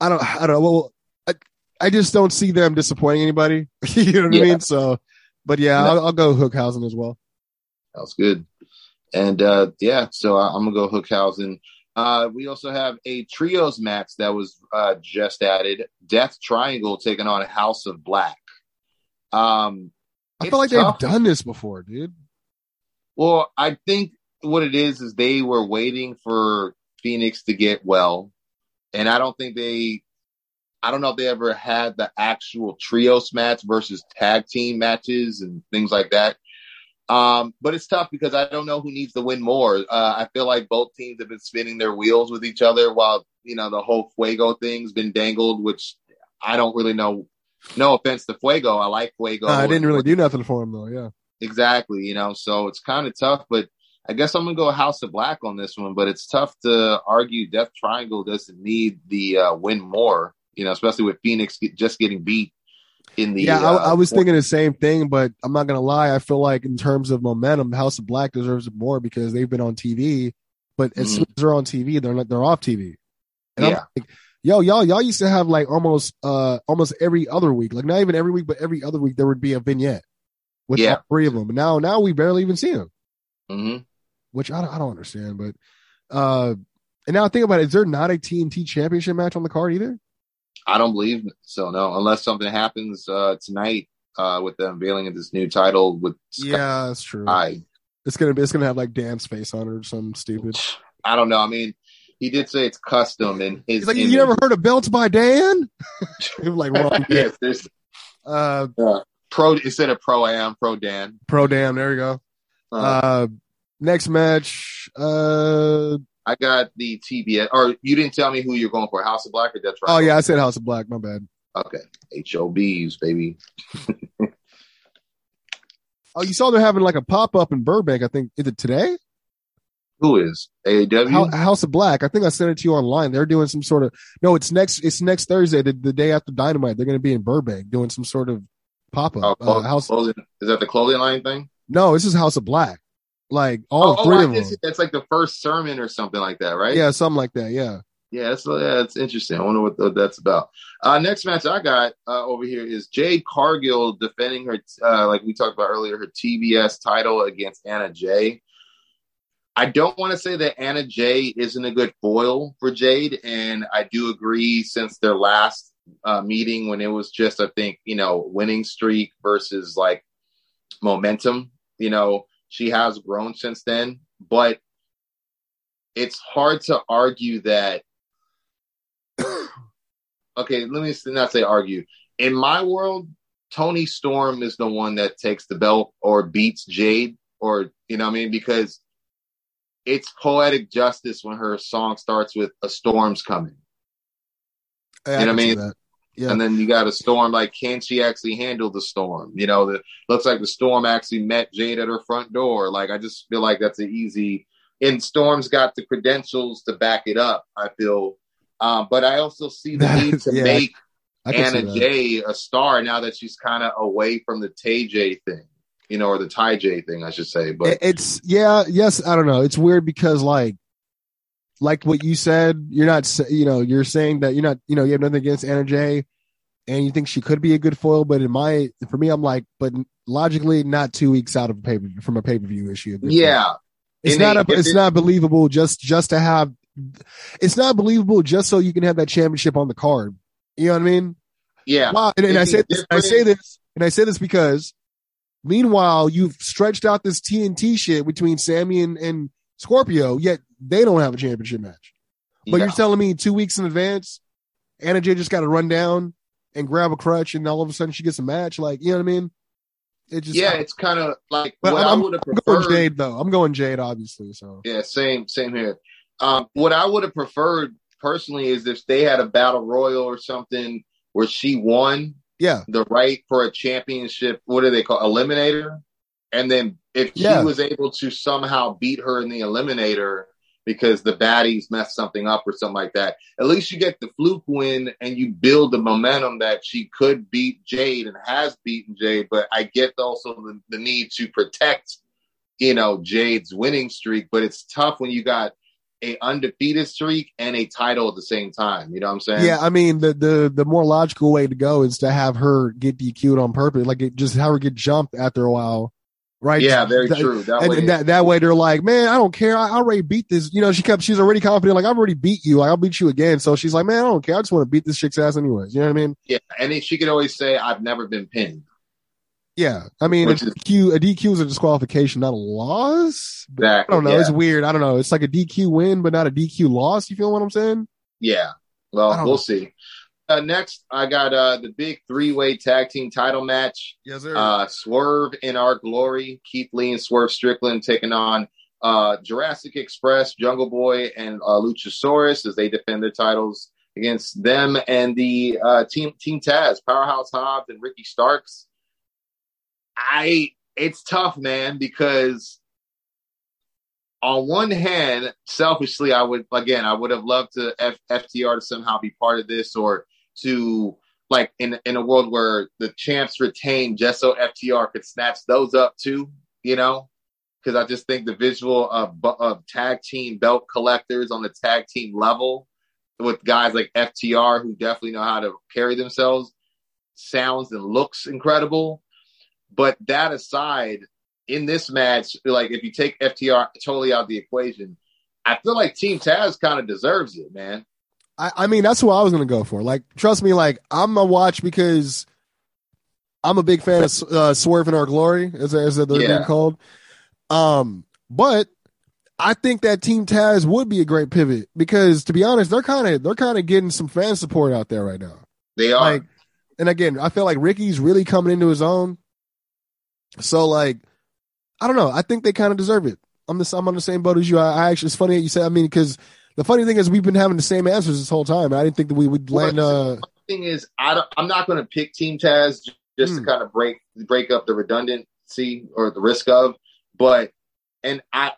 Speaker 1: I don't. I don't know. Well, I, I just don't see them disappointing anybody. you know what I mean? So, but yeah,
Speaker 2: No.
Speaker 1: I'll, I'll go Hookhausen as well.
Speaker 2: That was good. And uh, yeah, so I- I'm gonna go Hookhausen. Uh, we also have a trios match that was uh, just added: Death Triangle taking on House of Black. Um,
Speaker 1: I feel like
Speaker 2: tough.
Speaker 1: they've done this before, dude.
Speaker 2: Well, I think what it is is they were waiting for Fenix to get well, and I don't think they. I don't know if they ever had the actual trios match versus tag team matches and things like that. Um, but it's tough because I don't know who needs to win more. Uh, I feel like both teams have been spinning their wheels with each other while, you know, the whole Fuego thing's been dangled, which I don't really know. No offense to Fuego. I like Fuego.
Speaker 1: I didn't really do nothing for him though. Yeah.
Speaker 2: Exactly. You know, so it's kind of tough, but I guess I'm going to go House of Black on this one, but it's tough to argue Death Triangle doesn't need the uh, win more, you know, especially with Fenix just getting beat in the.
Speaker 1: Yeah, I,
Speaker 2: uh,
Speaker 1: I was thinking the same thing, but I'm not gonna lie. I feel like in terms of momentum, House of Black deserves it more because they've been on TV. But as
Speaker 2: Mhm.
Speaker 1: soon as they're on TV, they're not. They're off TV. And I'm like, yo, y'all, y'all used to have like almost, uh, almost every other week, like not even every week, but every other week there would be a vignette with
Speaker 2: Yeah.
Speaker 1: all three of them. But now, now we barely even see them,
Speaker 2: mhm.
Speaker 1: which I don't, I don't understand. But, uh, and now I think about it, is there not a TNT championship match on the card either?
Speaker 2: I don't believe so. No, unless something happens uh, tonight uh, with the unveiling of this new title with Sky.
Speaker 1: Yeah, that's true.
Speaker 2: I
Speaker 1: It's gonna be, it's gonna have like Dan's face on it or something stupid.
Speaker 2: I don't know. I mean, he did say it's custom and his.
Speaker 1: He's like,
Speaker 2: image-
Speaker 1: you never heard of belts by Dan? Like, wrong.
Speaker 2: yes, there's
Speaker 1: Uh,
Speaker 2: pro instead of pro am pro Dan.
Speaker 1: pro Dan. There you go.
Speaker 2: Uh,
Speaker 1: Uh, next match. Uh,
Speaker 2: I got the TBS, or you didn't tell me who you're going for, House of Black or Death
Speaker 1: oh yeah, I said House of Black. My bad.
Speaker 2: Okay, HOBs, baby.
Speaker 1: Oh, you saw they're having like a pop up in Burbank. I think is it today?
Speaker 2: Who is?
Speaker 1: Hou- House of Black. I think I sent it to you online. They're doing some sort of no. It's next. It's next Thursday, the, the day after Dynamite. They're going to be in Burbank doing some sort of pop
Speaker 2: oh,
Speaker 1: up.
Speaker 2: clo-
Speaker 1: uh, House.
Speaker 2: clothing, is that the clothing line thing?
Speaker 1: No, this is House of Black. Like all
Speaker 2: oh, oh,
Speaker 1: three
Speaker 2: I
Speaker 1: of them.
Speaker 2: that's like the first sermon or something like that, right?
Speaker 1: Yeah, something like that. Yeah.
Speaker 2: Yeah, that's yeah, that's interesting. I wonder what th- that's about. Uh, next match I got uh, over here is Jade Cargill defending her, uh, like we talked about earlier, her TBS title against Anna Jay. I don't want to say that Anna Jay isn't a good foil for Jade, and I do agree since their last uh, meeting when it was just, I think, you know, winning streak versus like momentum. You know, she has grown since then, but it's hard to argue that okay, let me not say argue. In my world, Toni Storm is the one that takes the belt or beats Jade, or you know what I mean? Because it's poetic justice when her song starts with a storm's coming. You know what I mean?
Speaker 1: That. Yeah.
Speaker 2: And then you got a storm like, can she actually handle the storm? You know, the looks like the storm actually met Jade at her front door. Like I just feel like that's an easy and Storm's got the credentials to back it up, I feel. Um, but I also see the need to
Speaker 1: Yeah,
Speaker 2: make Anna
Speaker 1: that.
Speaker 2: Jay a star now that she's kind of away from the Tay J thing, you know, or the Ty J thing, I should say. But
Speaker 1: it's yeah, yes, I don't know. It's weird because like like what you said, you're not you know, you're saying that you're not, you know, you have nothing against Anna Jay and you think she could be a good foil, but in my for me I'm like, but logically not 2 weeks out of a pay from a pay-per-view issue.
Speaker 2: yeah,
Speaker 1: It's
Speaker 2: And
Speaker 1: not
Speaker 2: they-
Speaker 1: a, it's
Speaker 2: it-
Speaker 1: not believable just just to have it's not believable just so you can have that championship on the card. You know what I mean?
Speaker 2: yeah,
Speaker 1: Wow. And, and I say this, I say this, and I say this because meanwhile you've stretched out this TNT shit between Sammy and, and Scorpio, yet they don't have a championship match. But
Speaker 2: yeah.
Speaker 1: you're telling me two weeks in advance, Anna Jay just got to run down and grab a crutch, and all of a sudden she gets a match. Like you know what I mean? It just
Speaker 2: yeah, it's kind of like
Speaker 1: But
Speaker 2: what
Speaker 1: I'm-
Speaker 2: I would have
Speaker 1: I'm going. Jade though. I'm going Jade, obviously. So
Speaker 2: Yeah, same, same here. Um, what I would have preferred personally is if they had a battle royal or something where she won
Speaker 1: yeah,
Speaker 2: the right for a championship. What do they call eliminator? And then if she
Speaker 1: Yeah.
Speaker 2: was able to somehow beat her in the eliminator because the baddies messed something up or something like that, at least you get the fluke win and you build the momentum that she could beat Jade and has beaten Jade. But I get also the, the need to protect, you know, Jade's winning streak. But it's tough when you got a undefeated streak and a title at the same time. You know what I'm saying?
Speaker 1: yeah. I mean, the the the more logical way to go is to have her get DQ'd on purpose, like it, just have her get jumped after a while, right?
Speaker 2: Yeah, very
Speaker 1: That-
Speaker 2: true. That
Speaker 1: and,
Speaker 2: way,
Speaker 1: and that that way they're like, man, I don't care. I, I already beat this. You know, she kept. She's already confident. Like I've already beat you. Like I'll beat you again. So she's like, man, I don't care. I just want to beat this chick's ass anyways. You know what I mean?
Speaker 2: yeah, and she could always say, "I've never been pinned."
Speaker 1: Yeah. I mean, a
Speaker 2: Which
Speaker 1: DQ, a DQ is a disqualification, not a loss. But I don't know.
Speaker 2: Yeah.
Speaker 1: It's weird. I don't know. It's like a DQ win, but not a DQ loss. You feel what I'm saying?
Speaker 2: Yeah. Well, we'll
Speaker 1: know.
Speaker 2: see. Uh, next, I got uh, the big three way tag team title match.
Speaker 1: Yes, sir.
Speaker 2: Uh, Swerve in Our Glory, Keith Lee and Swerve Strickland taking on uh, Jurassic Express, Jungle Boy, and uh, Luchasaurus as they defend their titles against them and the uh, team Team Taz, Powerhouse Hobbs, and Ricky Starks. I it's tough, man, because on one hand, selfishly, I would again, I would have loved to F- FTR to somehow be part of this, or to like in in a world where the champs retain, just so FTR could snatch those up too, you know. Because I just think the visual of, of tag team belt collectors on the tag team level with guys like FTR who definitely know how to carry themselves sounds and looks incredible. But that aside, in this match, like if you take FTR totally out of the equation, I feel like Team Taz kind of deserves it, man.
Speaker 1: I, I mean, that's what I was gonna go for. Like, trust me, like I'm a watch because I'm a big fan of uh, Swerve in Our Glory, as as they're being called. Um, but I think that Team Taz would be a great pivot because, to be honest, they're kind of they're kind of getting some fan support out there right now.
Speaker 2: They are.
Speaker 1: Like, and again, I feel like Ricky's really coming into his own. So, like, I don't know. I think they kind of deserve it. I'm the I'm on the same boat as you. I, I actually, it's funny that you said. I mean, because the funny thing is, we've been having the same answers this whole time. I didn't think that we would land. Uh,
Speaker 2: thing is, I don't, I'm not going to pick Team Taz just
Speaker 1: Hmm.
Speaker 2: to kind of break break up the redundancy or the risk of, but and I,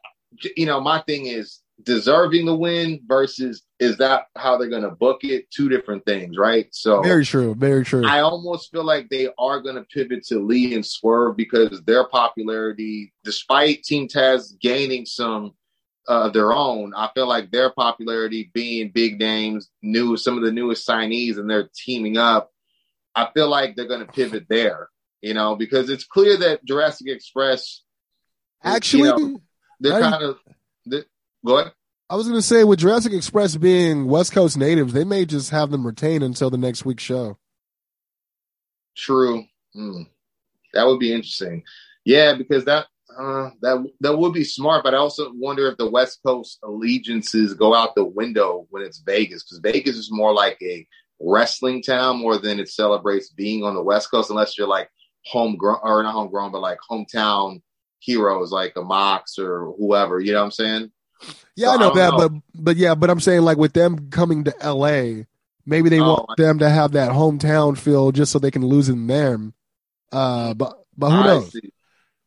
Speaker 2: you know, my thing is deserving the win versus is that how they're going to book it? Two different things, right? So
Speaker 1: very true. Very true.
Speaker 2: I almost feel like they are going to pivot to Lee and Swerve because their popularity, despite Team Taz gaining some uh, of their own, I feel like their popularity being big names, new some of the newest signees, and they're teaming up. I feel like they're going to pivot there, you know, because it's clear that Jurassic Express,
Speaker 1: Actually,
Speaker 2: you know, they're
Speaker 1: I-
Speaker 2: kind of. go ahead.
Speaker 1: I was going to say with Jurassic Express being West Coast natives, they may just have them retain until the next week's show.
Speaker 2: True. Hmm. That would be interesting. Yeah, because that uh, that that would be smart. But I also wonder if the West Coast allegiances go out the window when it's Vegas, because Vegas is more like a wrestling town more than it celebrates being on the West Coast. Unless you're like homegrown or not homegrown, but like hometown heroes like a Mox or whoever. You know what I'm saying?
Speaker 1: Yeah,
Speaker 2: So
Speaker 1: I
Speaker 2: I
Speaker 1: know
Speaker 2: don't
Speaker 1: that,
Speaker 2: know.
Speaker 1: but but yeah, but I'm saying like with them coming to L.A., maybe they
Speaker 2: Oh,
Speaker 1: want them to have that hometown feel just so they can lose in them. Uh, but but who
Speaker 2: I
Speaker 1: knows?
Speaker 2: see.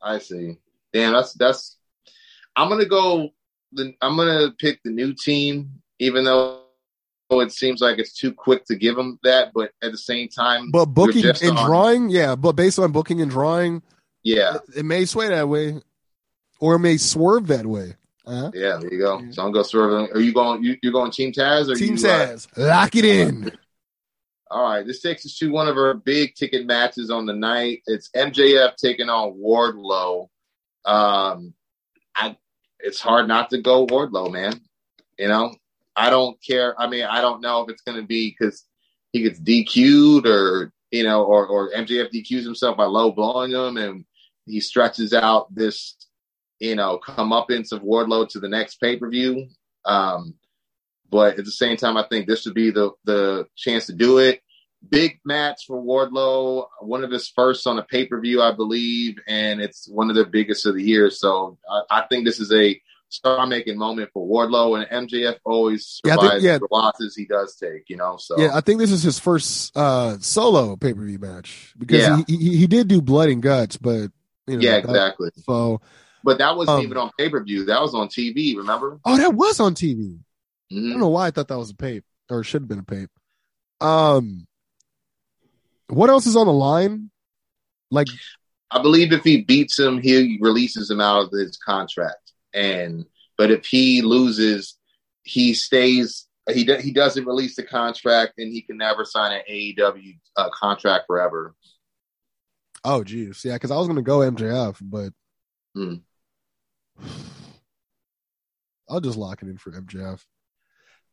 Speaker 2: I see. Damn, that's that's. I'm gonna go. The, I'm gonna pick the new team, even though it seems like it's too quick to give them that. But at the same time,
Speaker 1: But booking and
Speaker 2: on-
Speaker 1: drawing, yeah, but based on booking and drawing,
Speaker 2: yeah,
Speaker 1: it, it may sway that way, or it may swerve that way. Uh-huh.
Speaker 2: yeah. There you go. So I'm gonna swerve. Are you going? You, you're going Team Taz or
Speaker 1: Team
Speaker 2: you, uh,
Speaker 1: Taz, lock it in.
Speaker 2: All right, this takes us to one of our big ticket matches on the night. It's MJF taking on Wardlow. Um, I it's hard not to go Wardlow, man. You know, I don't care. I mean, I don't know if it's going to be because he gets DQ'd or you know, or or MJF DQs himself by low blowing him, and he stretches out this you know comeuppance of Wardlow to the next pay per view. Um, but at the same time, I think this would be the the chance to do it. Big match for Wardlow, one of his first on a pay per view, I believe, and it's one of the biggest of the year. So I, I think this is a star making moment for Wardlow, and MJF always
Speaker 1: Yeah, I think-
Speaker 2: survives
Speaker 1: yeah.
Speaker 2: the losses he does take. You know, so
Speaker 1: Yeah, I think this is his first uh, solo pay per view match because
Speaker 2: Yeah.
Speaker 1: he, he he did do blood and guts, but you know,
Speaker 2: yeah,
Speaker 1: that-
Speaker 2: exactly.
Speaker 1: So,
Speaker 2: But that wasn't
Speaker 1: Um,
Speaker 2: even on pay per view. That was on TV. Remember?
Speaker 1: oh, that was on TV. I
Speaker 2: Mhm.
Speaker 1: don't know why I thought that was a pape or should have been a pape. Um, what else is on the line? Like,
Speaker 2: I believe if he beats him, he releases him out of his contract. And but if he loses, he stays. He he doesn't release the contract, and he can never sign an AEW uh, contract forever.
Speaker 1: oh, geez, yeah, because I was gonna go MJF, but
Speaker 2: Hmm.
Speaker 1: I'll just lock it in for MJF.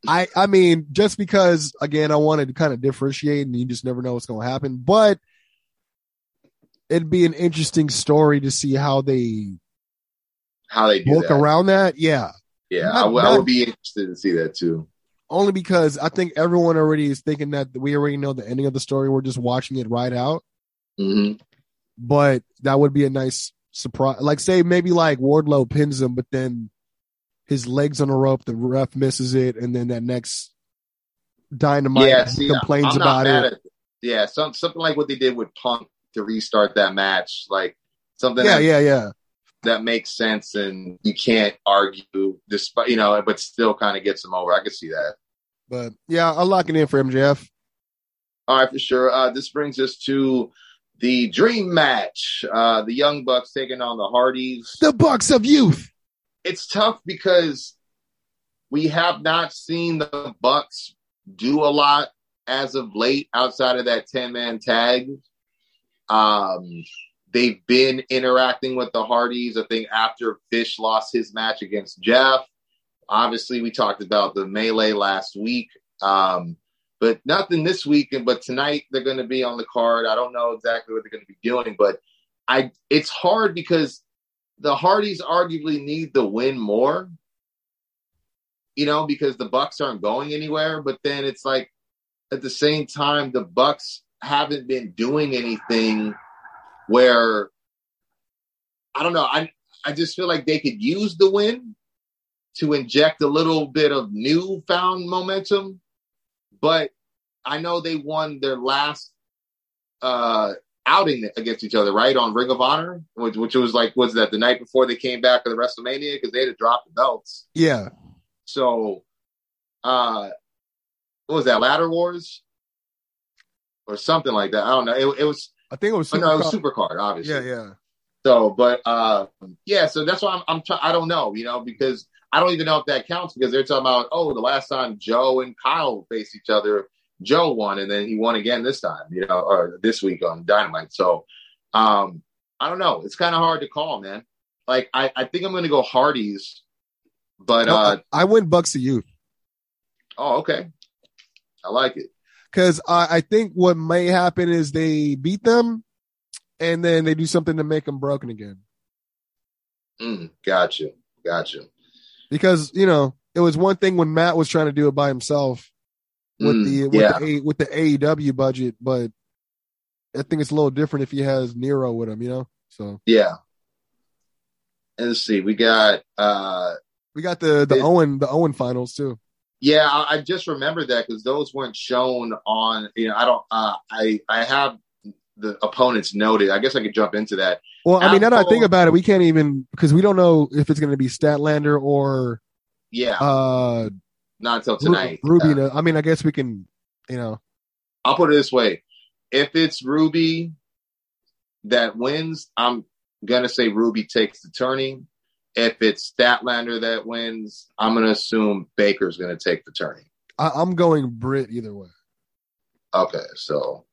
Speaker 1: I I mean, just because again, I wanted to kind of differentiate, and you just never know what's going to happen. But it'd be an interesting story to see how they
Speaker 2: How they do
Speaker 1: work around that. Yeah,
Speaker 2: yeah,
Speaker 1: Not-
Speaker 2: I would- I would be interested to see that too.
Speaker 1: only because I think everyone already is thinking that we already know the ending of the story. We're just watching it right out.
Speaker 2: hmm
Speaker 1: But that would be a nice surprise. Like, say maybe like Wardlow pins him, but then his legs on a rope, the ref misses it, and then that next dynamite
Speaker 2: yeah, see,
Speaker 1: complains
Speaker 2: I'm
Speaker 1: about it.
Speaker 2: At, yeah, some, something like what they did with Punk to restart that match, like something
Speaker 1: Yeah,
Speaker 2: that,
Speaker 1: yeah, yeah.
Speaker 2: that makes sense and you can't argue despite you know, but still kind of gets them over. I could see that.
Speaker 1: But yeah, I'll lock it in for MJF.
Speaker 2: All right, for sure. Uh, this brings us to the dream match. Uh, the Young Bucks taking on the Hardys.
Speaker 1: The Bucks of Youth.
Speaker 2: It's tough because we have not seen the Bucks do a lot as of late outside of that 10 man tag. Um, they've been interacting with the Hardys. I think after Fish lost his match against Jeff, obviously we talked about the melee last week. Um, but nothing this week. But tonight they're going to be on the card. I don't know exactly what they're going to be doing, but I it's hard because the Hardys arguably need the win more. You know, because the Bucks aren't going anywhere. But then it's like at the same time, the Bucks haven't been doing anything where I don't know. I I just feel like they could use the win to inject a little bit of newfound momentum. But I know they won their last uh outing against each other, right? On Ring of Honor, which, which was like, was that the night before they came back for the WrestleMania? Because they had to drop the belts.
Speaker 1: Yeah.
Speaker 2: So, uh, what was that? Ladder Wars or something like that. I don't know. It, it was,
Speaker 1: I think it was
Speaker 2: oh, no, it was Supercard, obviously.
Speaker 1: Yeah, yeah.
Speaker 2: So, but uh, yeah, so that's why I'm, I'm try- I don't know, you know, because I don't even know if that counts because they're talking about, oh, the last time Joe and Kyle faced each other, Joe won, and then he won again this time, you know, or this week on Dynamite. So, um, I don't know. It's kind of hard to call, man. Like, I, I think I'm going to go Hardy's, but
Speaker 1: No,
Speaker 2: uh,
Speaker 1: I, I went Bucks of Youth
Speaker 2: oh, okay, I like it.
Speaker 1: because I, I think what may happen is they beat them, and then they do something to make them broken again.
Speaker 2: Mm, gotcha, gotcha.
Speaker 1: Because you know it was one thing when Matt was trying to do it by himself with
Speaker 2: Mm,
Speaker 1: the with
Speaker 2: yeah.
Speaker 1: the A, with the AEW budget, but I think it's a little different if he has Nero with him. You know, so
Speaker 2: Yeah. And let's see, we got uh
Speaker 1: we got the the
Speaker 2: It-
Speaker 1: Owen the Owen finals too.
Speaker 2: Yeah, I, I just remembered that because those weren't shown on. You know, I don't. Uh, I I have the opponents noted. I guess I could jump into that.
Speaker 1: Well, I mean, now that I think about it, we can't even because we don't know if it's going to be Statlander or
Speaker 2: Yeah,
Speaker 1: uh
Speaker 2: not until tonight.
Speaker 1: Ruby.
Speaker 2: Uh,
Speaker 1: I mean, I guess we can, you know,
Speaker 2: I'll put it this way: if it's Ruby that wins, I'm gonna say Ruby takes the turning. If it's Statlander that wins, I'm gonna assume Baker's gonna take the turning.
Speaker 1: I, I'm going Britt either way.
Speaker 2: Okay, so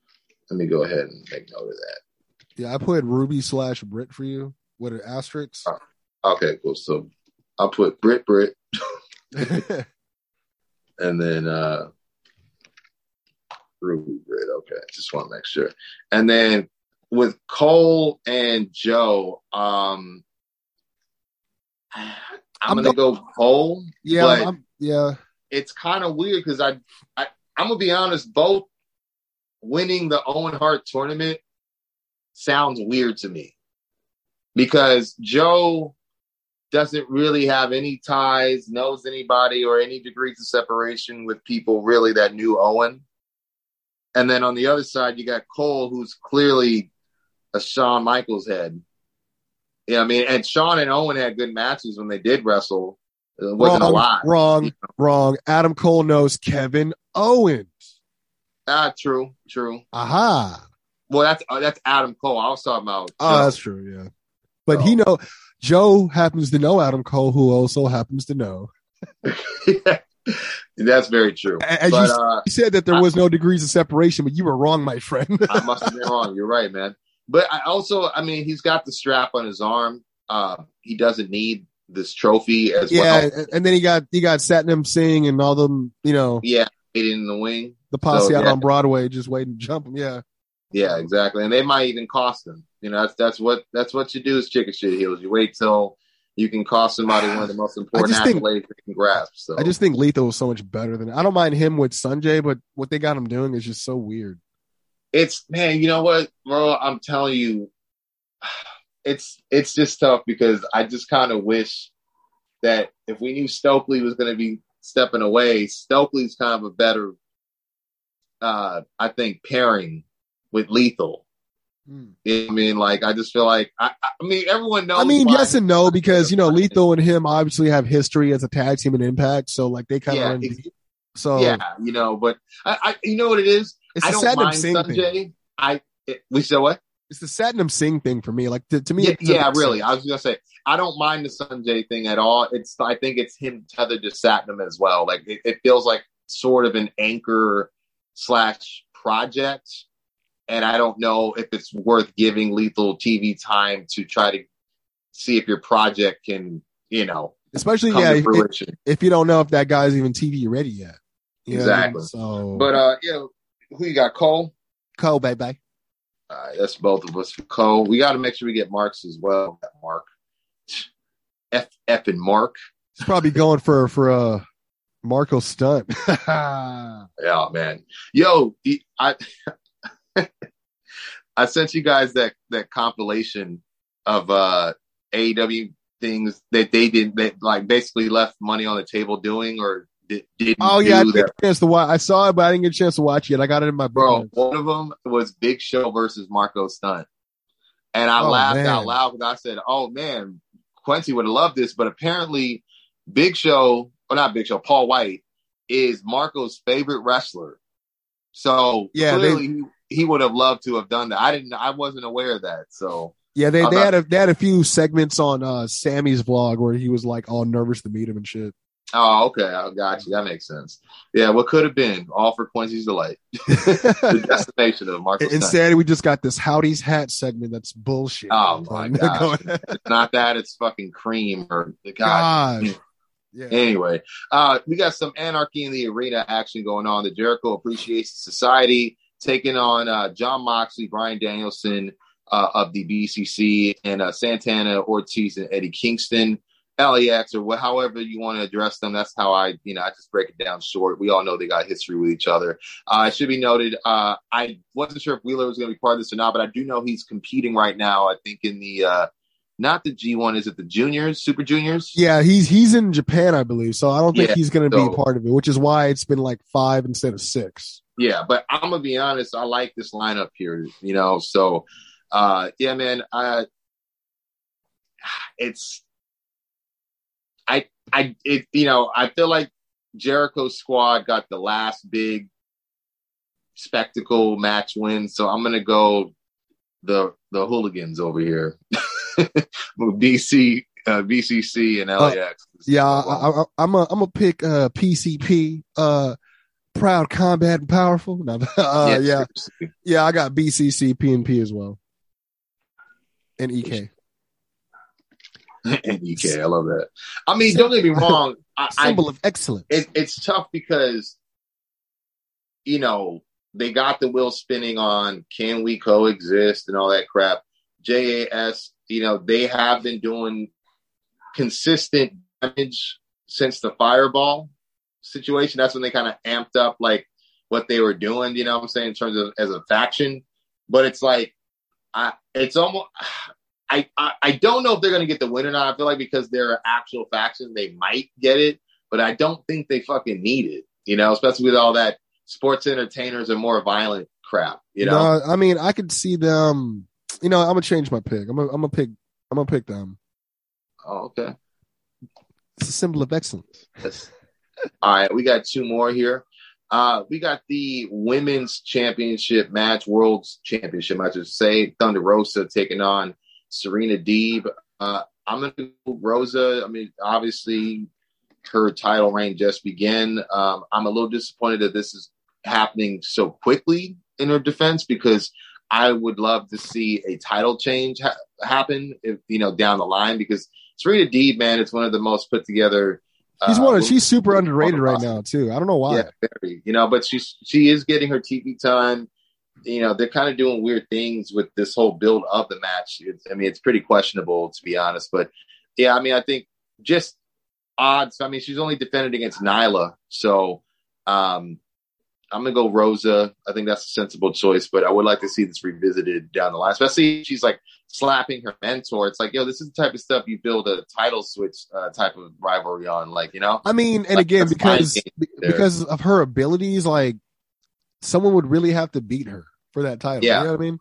Speaker 2: let me go ahead and make note of that.
Speaker 1: Yeah, I put Ruby slash Britt for you with an asterisk.
Speaker 2: Okay, cool. So I'll put Britt Britt and then uh Ruby Britt. Okay, just want to make sure. And then with Cole and Joe, um I'm,
Speaker 1: I'm
Speaker 2: gonna go Cole.
Speaker 1: yeah,
Speaker 2: but
Speaker 1: I'm, yeah.
Speaker 2: it's kind of weird because I, I I'm gonna be honest, both winning the Owen Hart tournament sounds weird to me because Joe doesn't really have any ties, knows anybody, or any degrees of separation with people really that knew Owen. And then on the other side, you got Cole, who's clearly a Shawn Michaels head. Yeah, I mean, and Shawn and Owen had good matches when they did wrestle. It wasn't
Speaker 1: wrong,
Speaker 2: a lot.
Speaker 1: Wrong, wrong. Adam Cole knows Kevin Owens.
Speaker 2: Ah, true, true.
Speaker 1: Aha.
Speaker 2: Well, that's uh, that's Adam Cole. I was talking about.
Speaker 1: Oh, that's true. Yeah, but he know Joe happens to know Adam Cole, who also happens to know.
Speaker 2: that's very true.
Speaker 1: As
Speaker 2: but
Speaker 1: you,
Speaker 2: uh,
Speaker 1: you said that there was no degrees of separation, but you were wrong, my friend.
Speaker 2: I must have been wrong. You're right, man. But I also, I mean, he's got the strap on his arm. Uh, he doesn't need this trophy as
Speaker 1: yeah,
Speaker 2: well.
Speaker 1: and- and then he got he got Satnam Singh and all them, you know,
Speaker 2: Yeah, waiting in the wing.
Speaker 1: the posse
Speaker 2: So,
Speaker 1: out
Speaker 2: yeah.
Speaker 1: on Broadway just waiting to jump him. Yeah,
Speaker 2: Yeah, exactly. And they might even cost him. You know, that's that's what that's what you do as chicken shit heels. You wait till you can cost somebody one of the most important accolades they can grasp. So
Speaker 1: I just think Lethal was so much better than I don't mind him with Sonjay, but what they got him doing is just so weird.
Speaker 2: it's man, you know what, bro? I'm telling you, it's it's just tough because I just kind of wish that if we knew Stokely was going to be stepping away, Stokely's kind of a better, uh, I think, pairing with Lethal.
Speaker 1: Hmm.
Speaker 2: You know I mean, like I just feel like I, I mean everyone knows.
Speaker 1: I mean, yes and no, because you know Lethal and him obviously have history as a tag team and Impact, so like they kind of
Speaker 2: Yeah.
Speaker 1: So
Speaker 2: yeah, you know, but I, I, you know what it is.
Speaker 1: it's
Speaker 2: I
Speaker 1: the
Speaker 2: don't
Speaker 1: Satnam
Speaker 2: mind
Speaker 1: Singh thing.
Speaker 2: I it, we said what?
Speaker 1: It's the Satnam Singh thing for me. Like to, to me,
Speaker 2: Yeah, yeah, really.
Speaker 1: sense.
Speaker 2: I was gonna say I don't mind the Sonjay thing at all. It's I think it's him tethered to Satnam as well. Like it, it feels like sort of an anchor slash project, and I don't know if it's worth giving Lethal TV time to try to see if your project can, you know,
Speaker 1: Especially
Speaker 2: come
Speaker 1: yeah, if, if you don't know if that guy's even TV ready yet. Know I mean?
Speaker 2: Exactly.
Speaker 1: So,
Speaker 2: But uh, yeah, who you got, Cole?
Speaker 1: Cole, baby.
Speaker 2: All right, that's both of us for Cole. We got to make sure we get Marks as well. Mark, F F and Mark.
Speaker 1: He's probably going for for a Marko Stunt.
Speaker 2: Yeah, man. Yo, I I sent you guys that that compilation of uh AEW things that they did that like basically left money on the table doing or di- didn't
Speaker 1: oh yeah, I didn't get a chance to watch. I saw it, but I didn't get a chance to watch it. I got it in my
Speaker 2: Bro,
Speaker 1: brain.
Speaker 2: one of them was Big Show versus Marko Stunt. And I
Speaker 1: Oh,
Speaker 2: laughed
Speaker 1: man.
Speaker 2: out loud because I said, Oh man, Quincy would have loved this, but apparently Big Show, or not Big Show, Paul White is Marko's favorite wrestler. So
Speaker 1: Yeah,
Speaker 2: clearly he, he would have loved to have done that. I didn't I wasn't aware of that. So
Speaker 1: Yeah, they,
Speaker 2: I'm
Speaker 1: they
Speaker 2: not-
Speaker 1: had a they had a few segments on uh Sammy's vlog where he was like all nervous to meet him and shit.
Speaker 2: oh okay, I got you. That makes sense. Yeah, what could have been all for Quincy's delight. the destination of Marko
Speaker 1: Instead, we just got this Howdy's Hat segment that's bullshit.
Speaker 2: Oh my.
Speaker 1: Going-
Speaker 2: It's not that, it's fucking cream or the
Speaker 1: God. Yeah.
Speaker 2: Anyway, uh, we got some anarchy in the arena action going on. The Jericho Appreciation Society taking on uh, Jon Moxley, Bryan Danielson uh, of the BCC, and uh, Santana, Ortiz, and Eddie Kingston. LAX or wh- however you want to address them. That's how I, you know, I just break it down short. We all know they got history with each other. Uh, it should be noted. Uh, I wasn't sure if Wheeler was going to be part of this or not, but I do know he's competing right now. I think in the, uh, not the G1, is it the juniors, super juniors?
Speaker 1: Yeah, he's he's in Japan, I believe. So I don't think
Speaker 2: Yeah,
Speaker 1: he's going to
Speaker 2: so-
Speaker 1: be part of it, which is why it's been like five instead of six.
Speaker 2: Yeah, but I'm gonna be honest. I like this lineup here. You know, so uh, yeah, man. I it's I I it you know I feel like Jericho's squad got the last big spectacle match win, so I'm gonna go the the hooligans over here, BC uh, BCC and LAX.
Speaker 1: Yeah, I, I'm a I'm a pick uh, PCP, uh, proud, combat, and powerful. No, uh, yeah,
Speaker 2: seriously.
Speaker 1: yeah, I got BCC, PNP as well, and EK.
Speaker 2: and EK, I love that. I mean, don't get me wrong. I, I
Speaker 1: Symbol of excellence.
Speaker 2: it, it's tough because you know they got the wheel spinning on can we coexist and all that crap jas you know they have been doing consistent damage since the fireball situation that's when they kind of amped up like what they were doing you know what i'm saying in terms of as a faction but it's like i it's almost I, I, I don't know if they're going to get the win or not. I feel like because they're an actual faction, they might get it but I don't think they fucking need it, you know, especially with all that sports entertainers and more violent crap, you know.
Speaker 1: No, I mean, I could see them. You know, I'm gonna change my pick. I'm gonna, I'm gonna pick. I'm gonna pick them.
Speaker 2: Oh, okay.
Speaker 1: It's a symbol of excellence.
Speaker 2: Yes. All right, we got two more here. Uh, we got the women's championship match, world's championship, I should say. Thunder Rosa taking on Serena Deeb. Uh, I'm gonna go Rosa. I mean, obviously, her title reign just began. Um, I'm a little disappointed that this is happening so quickly in her defense because I would love to see a title change ha- happen if you know down the line because Serena Deeb, man, it's one of the most put together.
Speaker 1: She's
Speaker 2: uh,
Speaker 1: one. Of, she's super underrated right now too. I don't know why.
Speaker 2: Yeah, very. You know, but she's she is getting her TV time. You know, they're kind of doing weird things with this whole build of the match. It's, I mean, it's pretty questionable to be honest. But yeah, I mean, I think just odds. I mean, she's only defended against Nyla, so um, I'm gonna go Rosa. I think that's a sensible choice, but I would like to see this revisited down the line, especially if she's like slapping her mentor. It's like, yo, this is the type of stuff you build a title switch uh, type of rivalry on, like you know.
Speaker 1: I mean, and
Speaker 2: Like,
Speaker 1: again, because
Speaker 2: game
Speaker 1: be-
Speaker 2: there.
Speaker 1: because of her abilities, like someone would really have to beat her for that title.
Speaker 2: Yeah.
Speaker 1: You know what I mean?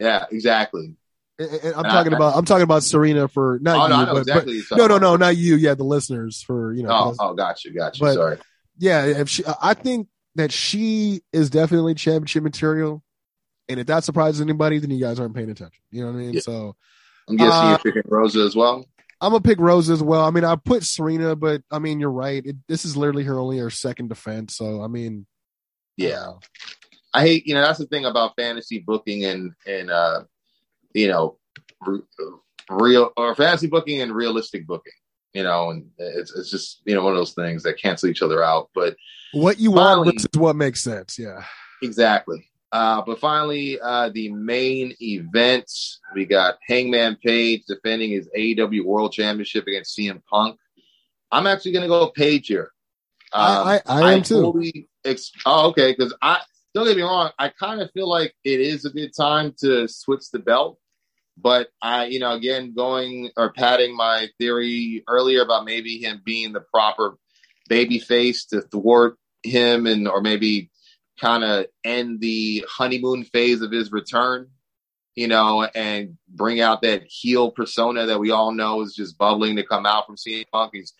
Speaker 2: Yeah, exactly.
Speaker 1: And- and I'm
Speaker 2: And I-
Speaker 1: talking about I'm talking about Serena for not
Speaker 2: oh
Speaker 1: you,
Speaker 2: no,
Speaker 1: but,
Speaker 2: exactly.
Speaker 1: but no, no, no, not you. Yeah, the listeners for you know.
Speaker 2: Oh, oh, got you, got you.
Speaker 1: But-
Speaker 2: Sorry.
Speaker 1: yeah, if she, I think that she is definitely championship material. And if that surprises anybody, then you guys aren't paying attention. You know what I mean?
Speaker 2: Yeah.
Speaker 1: So
Speaker 2: I'm guessing
Speaker 1: uh,
Speaker 2: you're picking Rosa as well.
Speaker 1: I'm gonna pick Rosa as well. I mean, I put Serena, but I mean, you're right. It, this is literally her only her second defense. So I mean,
Speaker 2: Yeah. I hate, you know, that's the thing about fantasy booking and and uh, you know, re- real or fantasy booking and realistic booking. You know, and it's it's just you know one of those things that cancel each other out. But
Speaker 1: what you want
Speaker 2: Finally-
Speaker 1: versus what makes sense. Yeah.
Speaker 2: exactly. Uh, but finally, uh, the main event we got Hangman Page defending his AEW World Championship against CM Punk. I'm actually going to go Page here. Um,
Speaker 1: I, I, I am too.
Speaker 2: ex- oh, okay. Because I don't get me wrong, I kind of feel like it is a good time to switch the belt. But I, you know, again, going or padding my theory earlier about maybe him being the proper baby face to thwart him and or maybe kind of end the honeymoon phase of his return, you know, and bring out that heel persona that we all know is just bubbling to come out from CM Punk. He's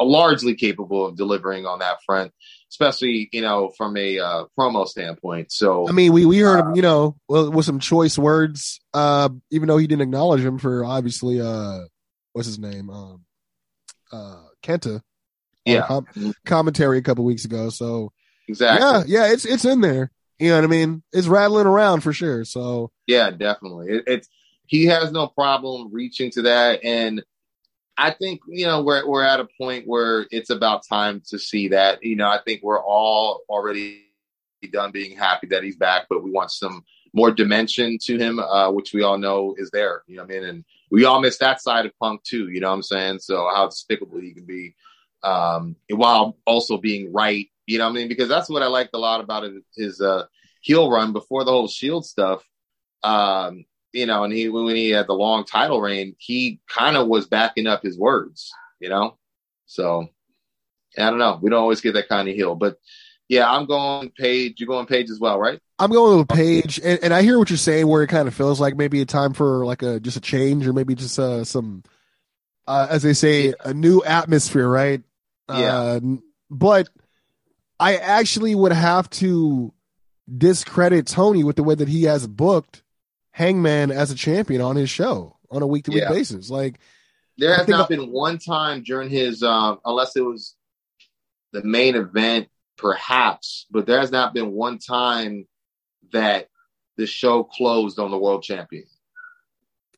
Speaker 2: largely capable of delivering on that front, especially you know from a uh, promo standpoint. So
Speaker 1: I mean, we we heard
Speaker 2: Uh,
Speaker 1: him, you know, with some choice words. Uh, even though he didn't acknowledge him for obviously, uh, what's his name, um, uh, Kenta.
Speaker 2: Yeah.
Speaker 1: com- commentary a couple weeks ago. So
Speaker 2: exactly,
Speaker 1: yeah, yeah, it's it's in there. You know what I mean? It's rattling around for sure. So
Speaker 2: Yeah, definitely. It, it's he has no problem reaching to that, and I think you know we're we're at a point where it's about time to see that. You know, I think we're all already done being happy that he's back, but we want some more dimension to him, uh, which we all know is there. You know what I mean? And we all miss that side of Punk too. You know what I'm saying? So how despicable he can be, um, while also being right. You know what I mean? Because that's what I liked a lot about his, uh, heel run before the whole Shield stuff. Um, you know, and he when he had the long title reign, he kind of was backing up his words. You know, so I don't know. We don't always get that kind of heel, but yeah, I'm going Page. You're going Page as well, right?
Speaker 1: I'm going with Page, and, and I hear what you're saying, where it kind of feels like maybe a time for like a just a change, or maybe just uh, some, uh, as they say, a new atmosphere, right?
Speaker 2: Yeah.
Speaker 1: Uh, but I actually would have to discredit Tony with the way that he has booked Hangman as a champion on his show on a week to week basis. Like,
Speaker 2: There has not been one time during his, um, unless it was the main event, perhaps, but there has not been one time that the show closed on the world champion.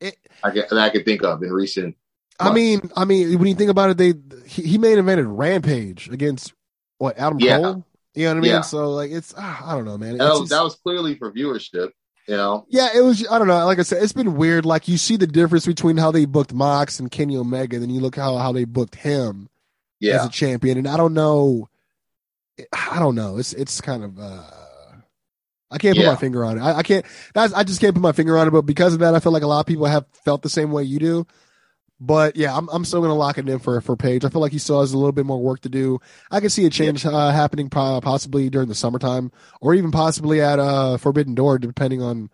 Speaker 1: It-
Speaker 2: I can, that I can think of in recent.
Speaker 1: I mean, I mean, when you think about it, they he, he main evented Rampage against what Adam
Speaker 2: Yeah.
Speaker 1: Cole. You know what I mean?
Speaker 2: Yeah.
Speaker 1: So like, it's ah, I don't know, man.
Speaker 2: That was,
Speaker 1: just-
Speaker 2: that was clearly for viewership. You know,
Speaker 1: Yeah, it was. I don't know. Like I said, it's been weird. Like you see the difference between how they booked Mox and Kenny Omega, then you look how how they booked him as a champion, and I don't know. I don't know. It's it's kind of. uh I can't put
Speaker 2: Yeah.
Speaker 1: my finger on it. I, I can't. That's I just can't put my finger on it. But because of that, I feel like a lot of people have felt the same way you do. But yeah, I'm I'm still gonna lock it in for for Page. I feel like he still has a little bit more work to do. I can see a change uh, happening po- possibly during the summertime, or even possibly at uh Forbidden Door, depending on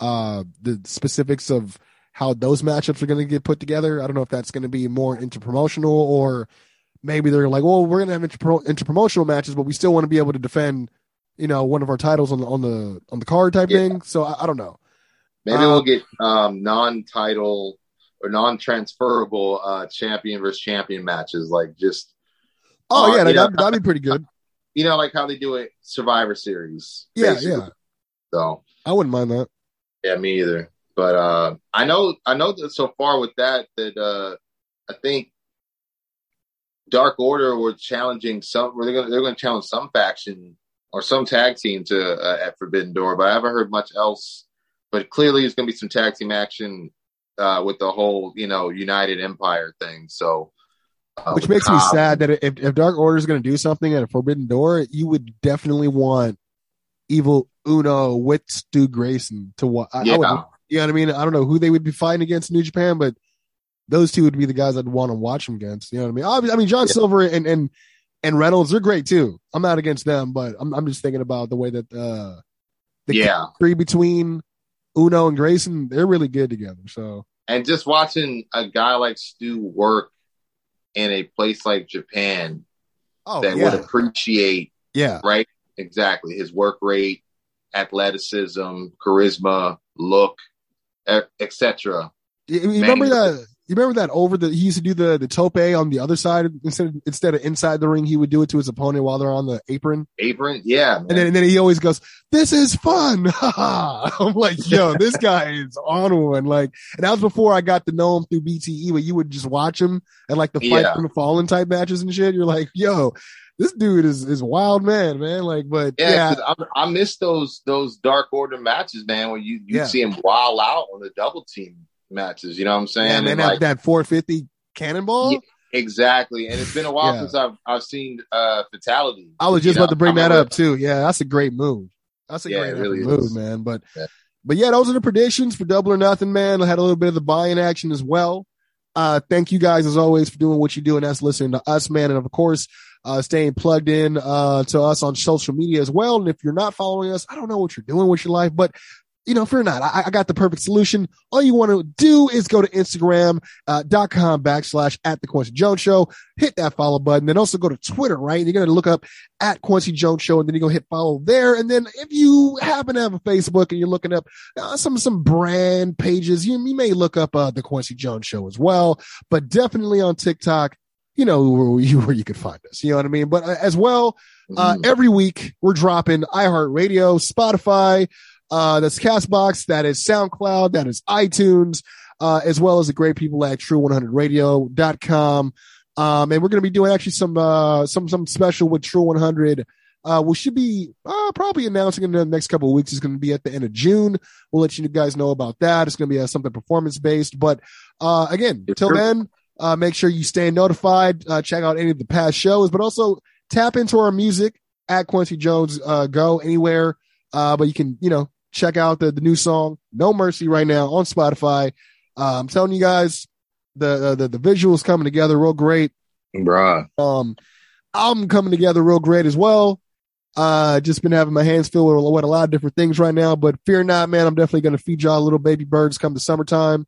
Speaker 1: uh the specifics of how those matchups are going to get put together. I don't know if that's going to be more interpromotional or maybe they're like, well, we're going to have interpro- interpromotional matches, but we still want to be able to defend, you know, one of our titles on the on the on the card type
Speaker 2: Yeah.
Speaker 1: thing. So I, I don't know.
Speaker 2: maybe
Speaker 1: Uh,
Speaker 2: we'll get um, non-title or non-transferable uh, champion versus champion matches, like just
Speaker 1: Oh
Speaker 2: Uh,
Speaker 1: yeah,
Speaker 2: you know-
Speaker 1: that, that'd be pretty good.
Speaker 2: you know, like how they do it Survivor Series.
Speaker 1: Yeah,
Speaker 2: basically.
Speaker 1: yeah,
Speaker 2: So
Speaker 1: I wouldn't mind that.
Speaker 2: yeah, me either. But uh, I know, I know that so far with that, that uh, I think Dark Order were challenging some. They're going, they're going to challenge some faction or some tag team to uh, at Forbidden Door, but I haven't heard much else. But clearly, there's going to be some tag team action uh, with the whole you know United Empire thing. So, uh,
Speaker 1: Which makes me sad that if, if Dark Order is going to do something at a Forbidden Door, you would definitely want Evil Uno with Stu Grayson to what? I, I
Speaker 2: Yeah,
Speaker 1: would, you know what I mean? I don't know who they would be fighting against New Japan, but those two would be the guys I'd want to watch them against. You know what I mean? I mean, John
Speaker 2: Yeah.
Speaker 1: Silver and, and, and Reynolds, they're great too. I'm not against them, but I'm, I'm just thinking about the way that, uh, the
Speaker 2: Yeah.
Speaker 1: between Uno and Grayson, they're really good together. So,
Speaker 2: and just watching a guy like Stu work in a place like Japan
Speaker 1: oh,
Speaker 2: that
Speaker 1: yeah.
Speaker 2: would appreciate
Speaker 1: yeah.
Speaker 2: right exactly his work rate, athleticism, charisma, look, etc.
Speaker 1: You, you remember that? You remember that over the he used to do the the tope on the other side instead of, instead of inside the ring he would do it to his opponent while they're on the apron
Speaker 2: Apron, yeah, man.
Speaker 1: and then and then he always goes this is fun I'm like yo this guy is on one like and that was before I got to know him through BTE where you would just watch him at like the fight
Speaker 2: Yeah.
Speaker 1: from the fallen type matches and shit you're like yo this dude is is wild man man like but
Speaker 2: Yeah,
Speaker 1: yeah,
Speaker 2: I, I miss those those Dark Order matches, man. When you you
Speaker 1: Yeah.
Speaker 2: see him wild out on the double team matches, you know what I'm saying?
Speaker 1: yeah
Speaker 2: And,
Speaker 1: that,
Speaker 2: like,
Speaker 1: that 450 cannonball
Speaker 2: Yeah. exactly. And it's been a while
Speaker 1: Yeah.
Speaker 2: since I've I've seen uh Fatality.
Speaker 1: I was just
Speaker 2: You know,
Speaker 1: about to bring
Speaker 2: I
Speaker 1: that up too. Yeah, that's a great move. That's a great
Speaker 2: really
Speaker 1: move,
Speaker 2: is.
Speaker 1: man. But
Speaker 2: Yeah.
Speaker 1: but yeah, those are the predictions for Double or Nothing, man. I had a little bit of the buy-in action as well. Uh, thank you guys as always for doing what you do and that's listening to us, man. And of course, uh, staying plugged in uh, to us on social media as well. And if you're not following us, I don't know what you're doing with your life, but you know, if you're not, I, I got the perfect solution. All you want to do is go to Instagram uh, dot com backslash at the Quincy Jones Show. Hit that follow button. Then also go to Twitter, right? You're going to look up at Quincy Jones Show, and then you're going to hit follow there. And then if you happen to have a Facebook and you're looking up uh, some some brand pages, you, you may look up uh, the Quincy Jones Show as well. But definitely on TikTok, you know where you where you could find us. You know what I mean? But uh, as well, uh,
Speaker 2: Mhm.
Speaker 1: every week we're dropping iHeartRadio, Spotify, uh, that's Castbox, that is SoundCloud, that is iTunes, uh, as well as the great people at true100radio.com. Um, and we're going to be doing actually some, uh, some, some special with True 100. Uh, we should be, uh, probably announcing in the next couple of weeks. It's going to be at the end of June. We'll let you guys know about that. It's going to be uh, something performance based, but, uh, again, till then, uh, make sure you stay notified, uh, check out any of the past shows, but also tap into our music at Quincy Jones, uh, go anywhere. Uh, but you can, you know, check out the, the new song, No Mercy right now on Spotify. Uh, I'm telling you guys, the, the, the visuals coming together real great.
Speaker 2: bruh.
Speaker 1: Um, album coming together real great as well. Uh, just been having my hands filled with, with a lot of different things right now, but fear not, man. I'm definitely going to feed y'all little baby birds come the summertime.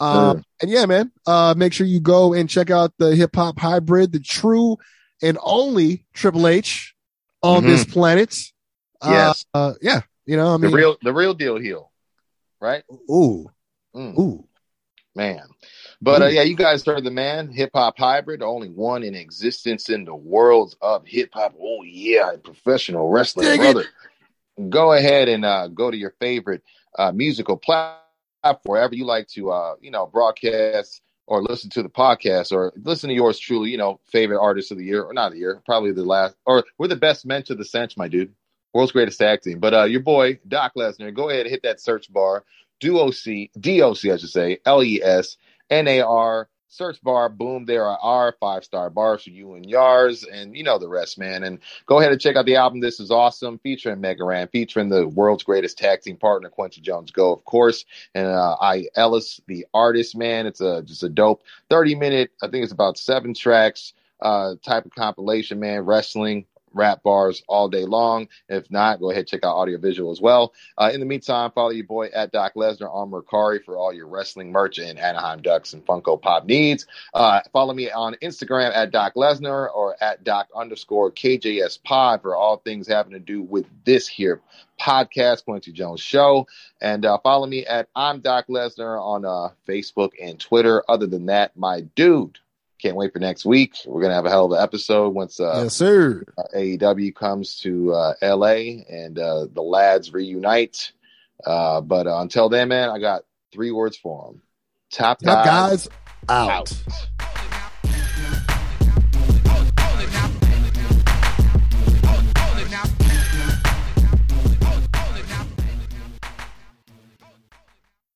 Speaker 1: Um,
Speaker 2: Sure.
Speaker 1: and yeah, man, uh, make sure you go and check out the hip hop hybrid, the true and only Triple H on
Speaker 2: Mhm.
Speaker 1: this planet.
Speaker 2: Yes.
Speaker 1: Uh, uh, yeah, you know, I mean, the
Speaker 2: real the real deal heel. Right?
Speaker 1: ooh,
Speaker 2: Mm.
Speaker 1: ooh.
Speaker 2: Man. But uh, yeah, you guys heard the man, hip hop hybrid, the only one in existence in the world of hip hop. Oh yeah, professional wrestling,
Speaker 1: Dig it.
Speaker 2: brother. Go ahead and uh, go to your favorite uh, musical platform, wherever you like to, uh, you know, broadcast or listen to the podcast or listen to yours truly. You know, favorite artist of the year or not the year, probably the last, or we're the best men to the cinch, my dude. World's greatest tag team. But uh, your boy Doc Lesnar, go ahead and hit that search bar. DOC, DOC, I should say, L E S N A R, search bar, boom, there are our five star bars for you and yours, and you know the rest, man. And go ahead and check out the album. This is awesome, featuring Mega Ran, featuring the world's greatest tag team partner, Quincy Jones Go, of course, and uh, I Ellis, the artist, man. It's a just a dope 30 minute, I think it's about seven tracks, uh, type of compilation, man. Wrestling, rap bars all day long. If not, go ahead check out audiovisual as well. Uh, in the meantime, follow your boy at Doc Lesnar on Mercari for all your wrestling merch and Anaheim Ducks and Funko Pop needs. Uh, follow me on Instagram at Doc Lesnar or at Doc underscore KJS Pod for all things having to do with this here podcast, Quincy Jones Show. And uh, follow me at I'm Doc Lesnar on uh, Facebook and Twitter. Other than that, my dude. Can't wait for next week. We're gonna have a hell of an episode once uh,
Speaker 1: yes, sir.
Speaker 2: AEW comes to uh, LA and uh, the lads reunite. Uh, but uh, until then, man, I got three words for them: top,
Speaker 1: Top
Speaker 2: guys,
Speaker 1: guys out.
Speaker 2: out.